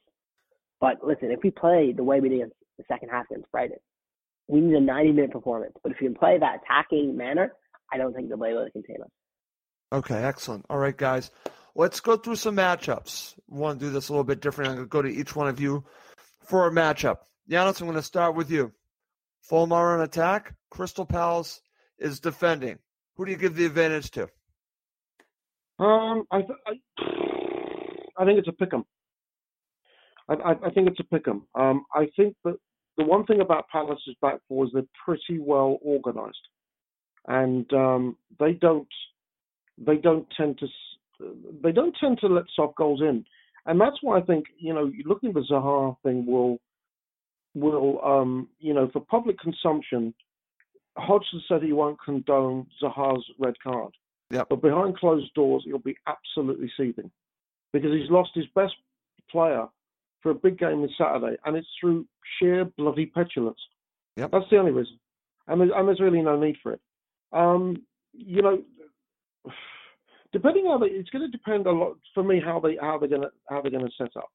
But listen, if we play the way we did in the second half against Brighton, we need a 90 minute performance. But if we can play that attacking manner, I don't think they'll to contain us. Okay, excellent. All right, guys. Let's go through some matchups. We want to do this a little bit different. I'm going to go to each one of you for a matchup. Giannis, I'm going to start with you. Fulham on attack, Crystal Palace is defending. Who do you give the advantage to? Um, I, th- I, I think it's a pick 'em. I, I, I, think it's a pick 'em. Um, I think that the one thing about Palace's back four is they're pretty well organised, and um, they don't they don't tend to they don't tend to let soft goals in, and that's why I think you know looking at the Zaha thing will will um, you know for public consumption Hodgson said he won't condone Zaha's red card. Yep. But behind closed doors, he'll be absolutely seething because he's lost his best player for a big game this Saturday, and it's through sheer bloody petulance. Yep. That's the only reason, and there's, and there's really no need for it. Um, you know, depending on it, it's going to depend a lot for me how they how they're going to how they're going to set up.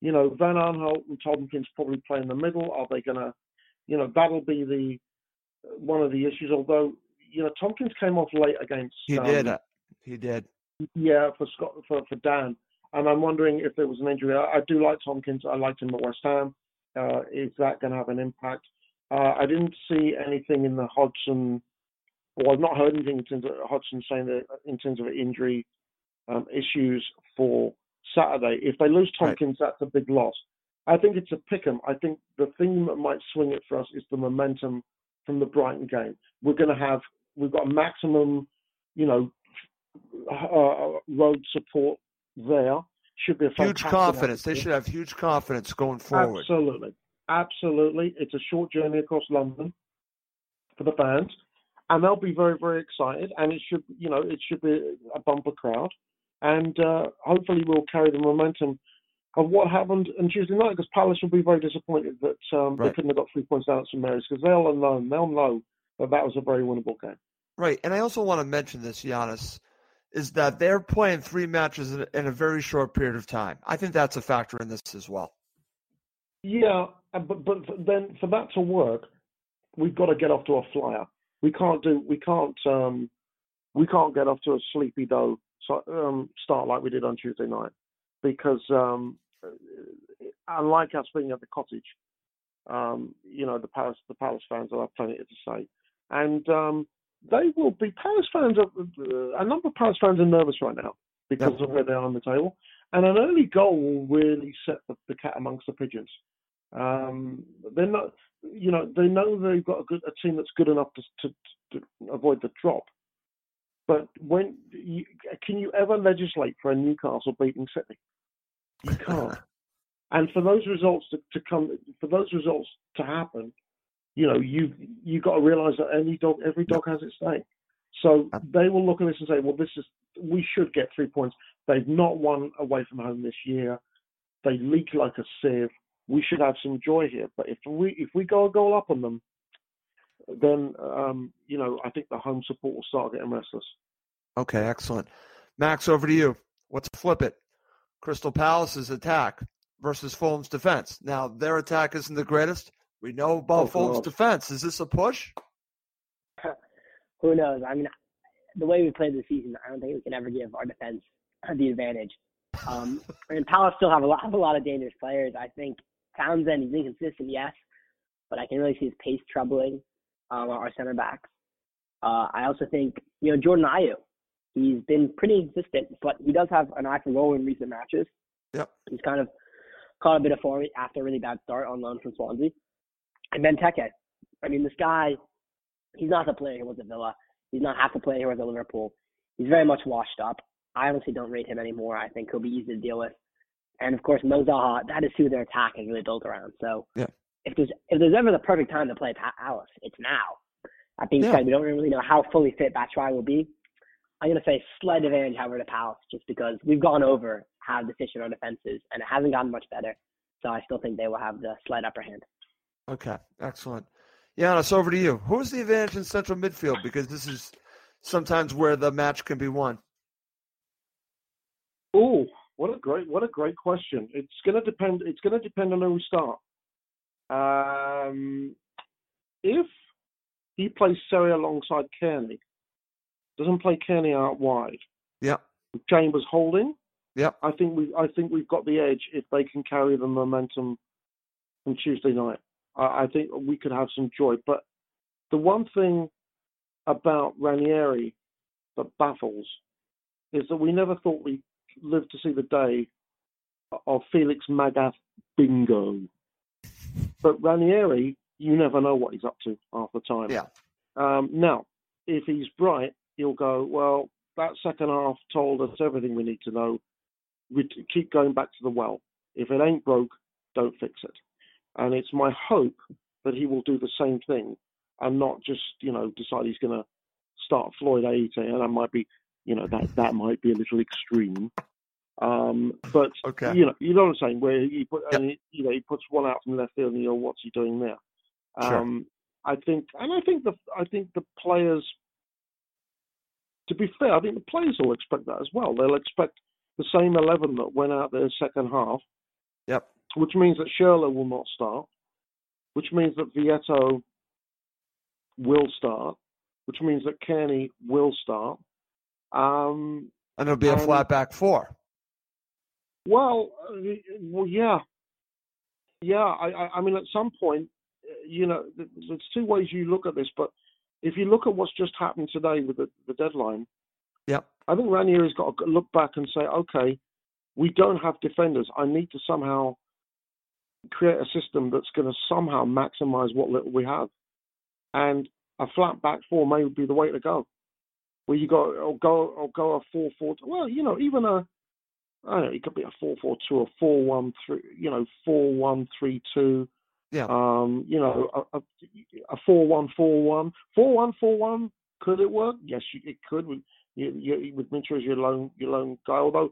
You know, Van Aanholt and Tomkins probably play in the middle. Are they going to, you know, that'll be the one of the issues. Although, you know, Tomkins came off late against. He um, did. uh, He did. Yeah, for Scott for for Dann, and I'm wondering if there was an injury. I, I do like Tomkins. I liked him at West Ham. Uh, is that going to have an impact? Uh, I didn't see anything in the Hodgson. Well, I've not heard anything in terms of Hodgson saying that in terms of injury um, issues for Saturday. If they lose Right. Tomkins, that's a big loss. I think it's a pick 'em. I think the thing that might swing it for us is the momentum from the Brighton game. We're going to have we've got maximum, you know, uh, road support there. Should be a Huge confidence. They should have huge confidence going forward. Absolutely, absolutely. It's a short journey across London for the fans, and they'll be very, very excited. And it should, you know, it should be a bumper crowd, and uh, hopefully we'll carry the momentum of what happened on Tuesday night. Because Palace will be very disappointed that um, they couldn't have got three points out of St Mary's because they'll know, they'll know that that was a very winnable game. Right. And I also want to mention this, Giannis, is that they're playing three matches in a, in a very short period of time. I think that's a factor in this as well. Yeah, uh, but but then for that to work, we've got to get off to a flyer. We can't do we can't um we can't get off to a sleepy dough so, um, start like we did on Tuesday night because um uh, unlike us being at the cottage, um you know the Palace the Palace fans will have plenty to say, and um they will be Palace fans. Are, uh, a number of Palace fans are nervous right now because Yep. of where they are on the table, and an early goal will really set the, the cat amongst the pigeons. Um, they're not, you know, they know they've got a good a team that's good enough to to, to avoid the drop. But when you, can you ever legislate for a Newcastle beating City? You can't. and for those results to, to come, for those results to happen, you know, you you got to realise that any dog, every dog has its day. So they will look at this and say, well, this is we should get three points. They've not won away from home this year. They leak like a sieve. We should have some joy here. But if we if we go a goal up on them, then um, you know I think the home support will start getting restless. Okay, excellent. Max, over to you. Let's flip it. Crystal Palace's attack versus Fulham's defense. Now, their attack isn't the greatest. We know about Oh, Fulham's God. defense. Is this a push? Who knows? I mean, the way we played this season, I don't think we can ever give our defense the advantage. Um, I mean, Palace still have a lot, have a lot of dangerous players. I think Townsend is inconsistent, yes, but I can really see his pace troubling um, our center backs. Uh, I also think you know Jordan Ayew. He's been pretty inconsistent, but he does have an eye for goal in recent matches. Yep. He's kind of caught a bit of form after a really bad start on loan from Swansea. And Benteke. I mean, this guy, he's not the player he was at Villa. He's not half the player he was at Liverpool. He's very much washed up. I honestly don't rate him anymore. I think he'll be easy to deal with. And of course, Mo Zaha, that is who their attack is really built around. So Yeah. If there's if there's ever the perfect time to play Pa- Alice, it's now. That being Yeah. said, we don't really know how fully fit Batshuayi will be. I'm going to say slight advantage, however, to Palace, just because we've gone over how deficient our defense is, and it hasn't gotten much better. So I still think they will have the slight upper hand. Okay, excellent. Giannis, over to you. Who's the advantage in central midfield? Because this is sometimes where the match can be won. Oh, what a great what a great question. It's going to depend. It's going to depend on who we start. Um, if he plays Seri alongside Cairney, doesn't play Cairney out wide. Yep. Chambers holding. Yep. I think we I think we've got the edge if they can carry the momentum from Tuesday night. I, I think we could have some joy. But the one thing about Ranieri that baffles is that we never thought we'd live to see the day of Felix Magath bingo. But Ranieri, you never know what he's up to half the time. Yeah. Um, now, if he's bright, he'll go, well, that second half told us everything we need to know. We keep going back to the well. If it ain't broke, don't fix it. And it's my hope that he will do the same thing and not just you know decide he's going to start Floyd Ayité, and that might be you know that that might be a little extreme. Um, but Okay. you know, you know what I'm saying. Where he put, Yep. and he, you know, he puts one out from the left field, and you know, what's he doing there? Sure. Um, I think, and I think the, I think the players. To be fair, I think the players will expect that as well. They'll expect the same eleven that went out there second half, Yep. which means that Schürrle will not start, which means that Vietto will start, which means that Cairney will start. Um, And it'll be a Um, flat back four. Well, uh, well, yeah, yeah. I, I, I mean, at some point, uh, you know, there's two ways you look at this. But if you look at what's just happened today with the, the deadline, yeah, I think Ranieri's got to look back and say, okay, we don't have defenders. I need to somehow create a system that's going to somehow maximize what little we have, and a flat back four may be the way to go. Where you go or go or go a four four. Well, you know, even a I don't know, it could be a four four two, a four one three, you know, four one three two. Yeah. Um, you know, a, a, four one four one, four one four one. Could it work? Yes, it could. With you, you, with as your lone your lone guy. Although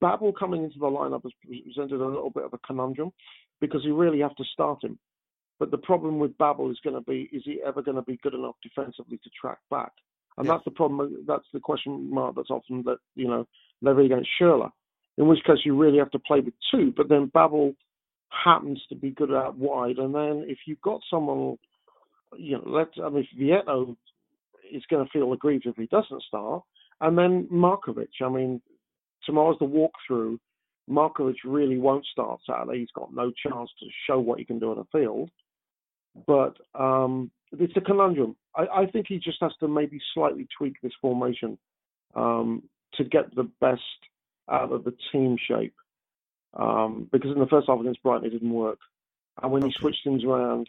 Babel coming into the lineup has presented a little bit of a conundrum because you really have to start him. But the problem with Babel is going to be: is he ever going to be good enough defensively to track back? And Yeah. that's the problem. That's the question mark that's often that you know levied against Schürrle. In which case you really have to play with two. But then Babel happens to be good out wide, and then if you've got someone, you know, let's I mean, Vietto is going to feel aggrieved if he doesn't start, and then Markovic. I mean, tomorrow's the walkthrough. Markovic really won't start Saturday. He's got no chance to show what he can do on the field. But um, it's a conundrum. I, I think he just has to maybe slightly tweak this formation um, to get the best out of the team shape. Um, because in the first half against Brighton, it didn't work. And when he switched things around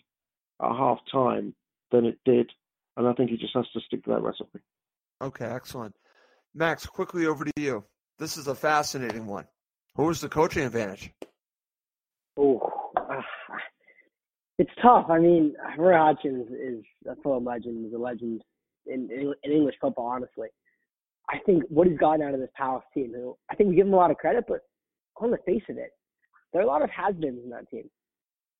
at half time, then it did. And I think he just has to stick to that recipe. Okay, excellent. Max, quickly over to you. This is a fascinating one. Who was the coaching advantage? Oh, uh, it's tough. I mean, Roy Hodgson is a Fulham legend. Is a legend in, in in English football. Honestly, I think what he's gotten out of this Palace team. Who I think we give him a lot of credit, but on the face of it, there are a lot of has-beens in that team.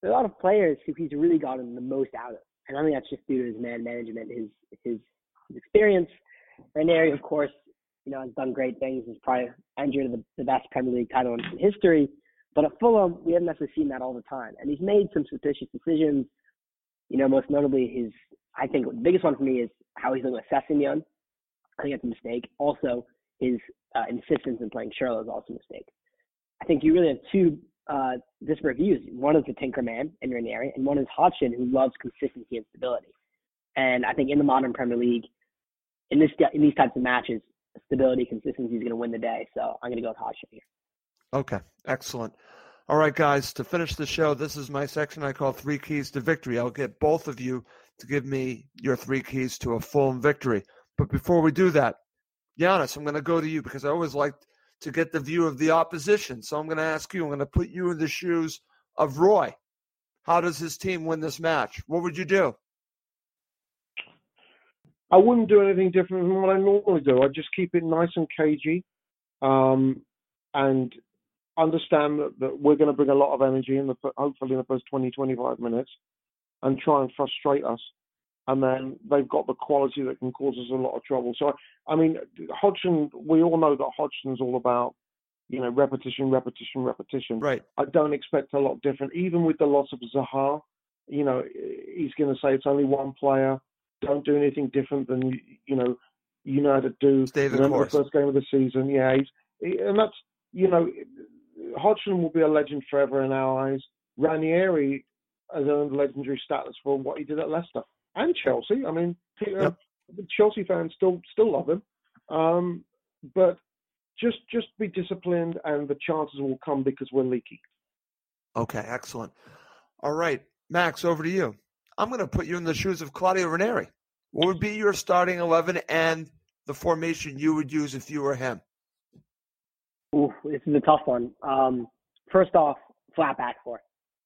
There are a lot of players who he's really gotten the most out of, and I think that's just due to his man management, his his, his experience. Ranieri, of course, you know, has done great things. He's probably entered the, the best Premier League title in history. But at Fulham, we haven't necessarily seen that all the time. And he's made some suspicious decisions. You know, most notably his, I think the biggest one for me is how he's doing with Sessegnon. I think that's a mistake. Also, his uh, insistence in playing Schürrle is also a mistake. I think you really have two uh, disparate views. One is the Tinker Man in Ranieri, and one is Hodgson, who loves consistency and stability. And I think in the modern Premier League, in this in these types of matches, stability, consistency is going to win the day. So I'm going to go with Hodgson here. Okay, excellent. All right, guys, to finish the show, this is my section I call Three Keys to Victory. I'll get both of you to give me your three keys to a full victory. But before we do that, Giannis, I'm going to go to you because I always like to get the view of the opposition. So I'm going to ask you, I'm going to put you in the shoes of Roy. How does his team win this match? What would you do? I wouldn't do anything different from what I normally do. I'd just keep it nice and cagey, um, and understand that, that we're going to bring a lot of energy in the hopefully in the first 20, 25 minutes, and try and frustrate us. And then they've got the quality that can cause us a lot of trouble. So I, mean, Hodgson. We all know that Hodgson's all about, you know, repetition, repetition, repetition. Right. I don't expect a lot different. Even with the loss of Zaha, you know, he's going to say it's only one player. Don't do anything different than you, know, you know how to do. Stay the course. the first game of the season, yeah. He's, and that's you know, Hodgson will be a legend forever in our eyes. Ranieri has earned legendary status for what he did at Leicester and Chelsea. I mean, uh, Yep. the Chelsea fans still still love him, um, but just just be disciplined, and the chances will come because we're leaky. Okay, excellent. All right, Max, over to you. I'm going to put you in the shoes of Claudio Ranieri. What would be your starting 11 and the formation you would use if you were him? Ooh, this is a tough one. Um, first off, flat back four.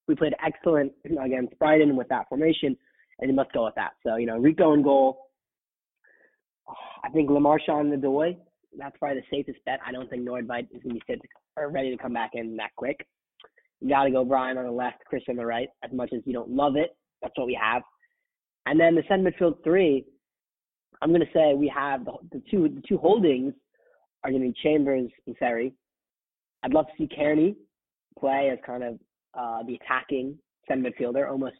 We played excellent against Brighton with that formation, and you must go with that. So you know, Rico in goal. I think Le Marchand Nadoy. That's probably the safest bet. I don't think Nordtveit is going to be fit or ready to come back in that quick. You got to go Bryan on the left, Chris on the right. As much as you don't love it, that's what we have. And then the center midfield three, I'm going to say we have the, the two the two holdings are going to be Chambers and Seri. I'd love to see Cairney play as kind of uh, the attacking center midfielder. Almost,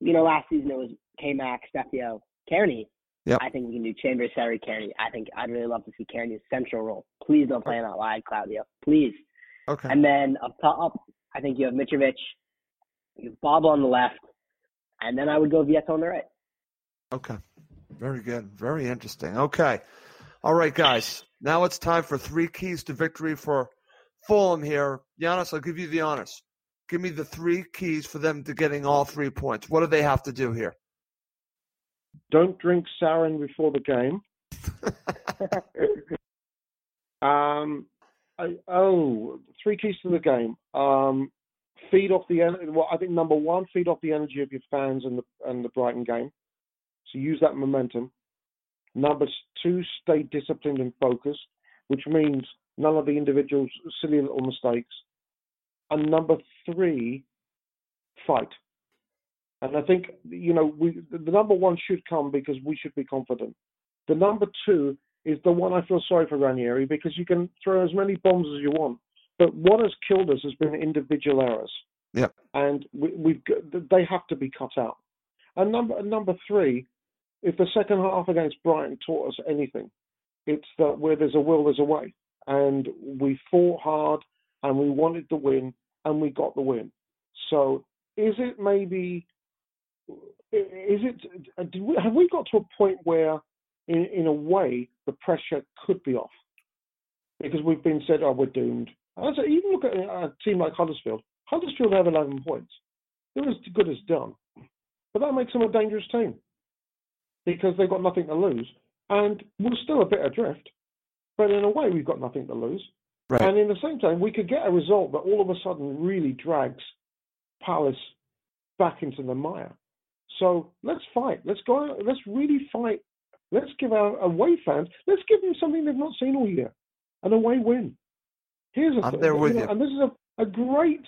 you know, last season it was K-Mac, Spezio, Cairney. Yep. I think we can do Chambers, Seri, Cairney. I think I'd really love to see Cairney's central role. Please don't play him out wide, Claudio. Please. Okay. And then up top, I think you have Mitrovic, you have Bob on the left, and then I would go Vietto on the right. Okay. Very good. Very interesting. Okay. All right, guys. Now it's time for three keys to victory for Fulham here. Giannis, I'll give you the honors. Give me the three keys for them to getting all three points. What do they have to do here? Don't drink sarin before the game. um, I, oh, three keys to the game. Um, feed off the energy. Well, I think number one, feed off the energy of your fans and the and the Brighton game. So use that momentum. Number two, stay disciplined and focused, which means none of the individuals silly little mistakes. And number three, fight. And I think you know we the number one should come because we should be confident. The number two is the one I feel sorry for Ranieri because you can throw as many bombs as you want, but what has killed us has been individual errors. Yep. And we, we've they have to be cut out. And number number three, if the second half against Brighton taught us anything, it's that where there's a will, there's a way. And we fought hard and we wanted the win and we got the win. So is it maybe is it uh, we, have we got to a point where in, in a way the pressure could be off? Because we've been said oh we're doomed. And so even look at uh, a team like Huddersfield. Huddersfield have 11 points. They're as good as done. But that makes them a dangerous team because they've got nothing to lose and we're still a bit adrift. But in a way we've got nothing to lose Right. and in the same time we could get a result that all of a sudden really drags Palace back into the mire so let's fight. Let's go. Let's really fight. Let's give our away fans. Let's give them something they've not seen all year, an away win. Here's a I'm thing, there with know, you. and this is a, a great.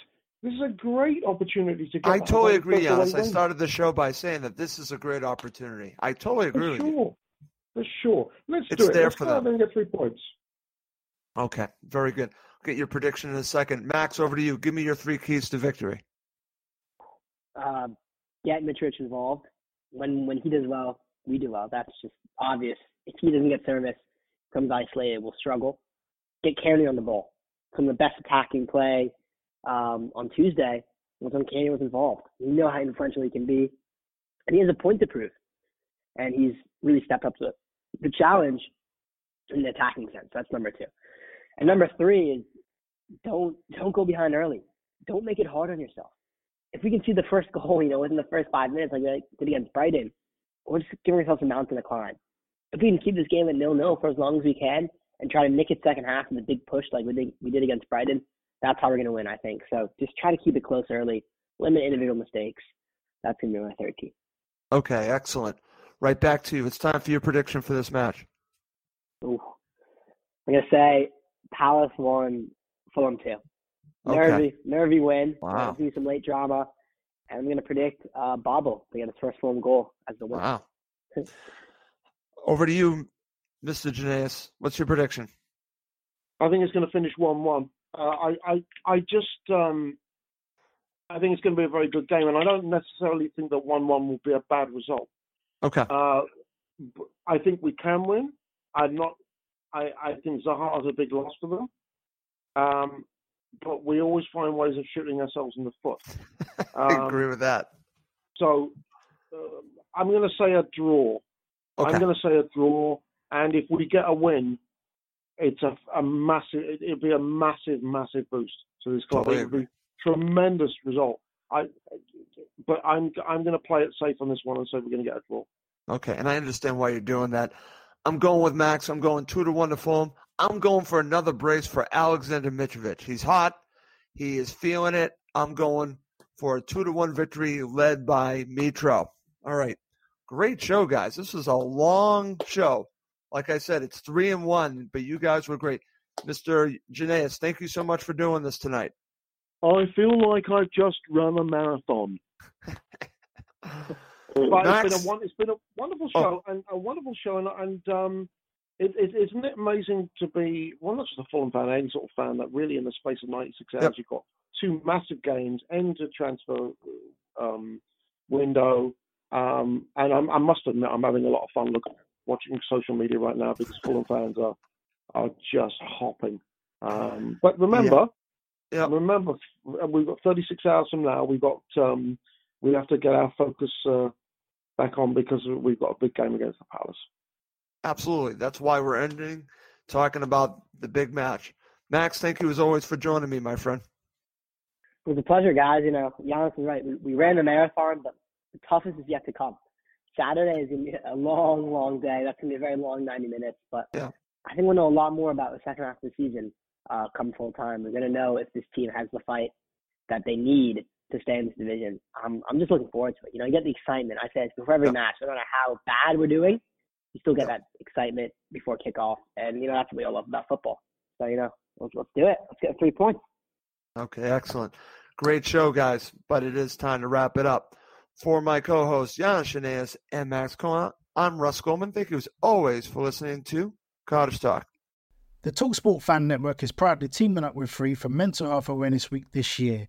This is a great opportunity to get. I totally agree, first. I started the show by saying that this is a great opportunity. I totally agree For with you. sure. For sure. Let's It's do it. there Let's for go out them. and get three points. Okay, very good. Get your prediction in a second. Max, over to you. Give me your three keys to victory. uh, get Mitrovic involved. When when he does well, we do well. That's just obvious. If he doesn't get service, comes isolated, we'll struggle. Get Cairney on the ball. Some of the best attacking play um, on Tuesday was when Cairney was involved. You know how influential he can be, and he has a point to prove. And he's really stepped up to the challenge in the attacking sense. That's number two. And number three is don't don't go behind early. Don't make it hard on yourself if we can see the first goal, you know, within the first five minutes, like we did against Brighton, we're just giving ourselves a mountain to climb. If we can keep this game at nil nil for as long as we can and try to nick it second half with a big push like we did, we did against Brighton, that's how we're going to win, I think. So just try to keep it close early, limit individual mistakes. That's going to be my third key. Okay, excellent. Right back to you. It's time for your prediction for this match. Ooh. I'm going to say Palace won, Fulham two. Okay. Nervy, nervy win. Wow. There's some late drama. And I'm going to predict uh, Babel to get his first Fulham goal as the winner. Wow. Over to you, Mr. Janaeus. What's your prediction? I think it's going to finish one-one. Uh, I, I, I just, um, I think it's going to be a very good game, and I don't necessarily think that one-one will be a bad result. Okay. Uh, b- I think we can win. I'm not. I, I think Zaha is a big loss for them. Um, but we always find ways of shooting ourselves in the foot. I Um, agree with that. So uh, I'm going to say a draw. Okay. I'm going to say a draw, and if we get a win, it's a, a massive. it- It'll be a massive, massive boost to this club. Totally It'll be tremendous result. I, but I'm I'm going to play it safe on this one and say we're going to get a draw. Okay, and I understand why you're doing that. I'm going with Max. I'm going two to one to Fulham. I'm going for another brace for Alexander Mitrovic. He's hot. He is feeling it. I'm going for a two to one victory led by Mitro. All right. Great show, guys. This was a long show. Like I said, it's three and one, but you guys were great. Mr. Janaeus, thank you so much for doing this tonight. I feel like I've just run a marathon. but Max? it's been a it's been a wonderful Oh. show and a wonderful show and and um, it, it, isn't it amazing to be well not just a Fulham fan, any sort of fan that really in the space of 96 hours Yep. you've got two massive games, end to transfer um, window, um, and I'm, I must admit I'm having a lot of fun looking watching social media right now because Fulham fans are are just hopping. Um, but remember, Yeah. remember we've got 36 hours from now. We've got um, we have to get our focus uh, back on because we've got a big game against the Palace. Absolutely. That's why we're ending talking about the big match. Max, thank you as always for joining me, my friend. It was a pleasure, guys. You know, Giannis is right. We, we ran the marathon, but the toughest is yet to come. Saturday is going to be a long, long day. That's going to be a very long 90 minutes. But Yeah. I think we'll know a lot more about the second half of the season uh, come full time. We're going to know if this team has the fight that they need to stay in this division. I'm, I'm just looking forward to it. You know, you get the excitement. I say it's before every Yeah. match, no matter how bad we're doing, you still get Yeah. that excitement before kickoff. And, you know, that's what we all love about football. So, you know, let's, let's do it. Let's get three points. Okay, excellent. Great show, guys, but it is time to wrap it up. For my co hosts, Yana Shanez and Max Kona, I'm Russ Goldman. Thank you as always for listening to Cottage Talk. The Talksport Fan Network is proudly teaming up with Free for Mental Health Awareness Week this year.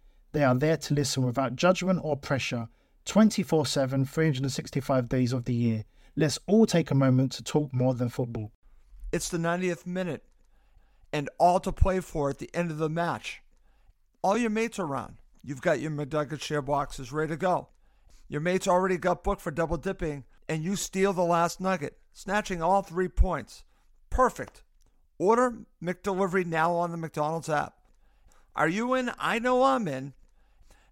They are there to listen without judgment or pressure 24 7, 365 days of the year. Let's all take a moment to talk more than football. It's the 90th minute and all to play for at the end of the match. All your mates are around. You've got your McNugget share boxes ready to go. Your mates already got booked for double dipping, and you steal the last nugget, snatching all three points. Perfect. Order McDelivery now on the McDonald's app. Are you in? I know I'm in.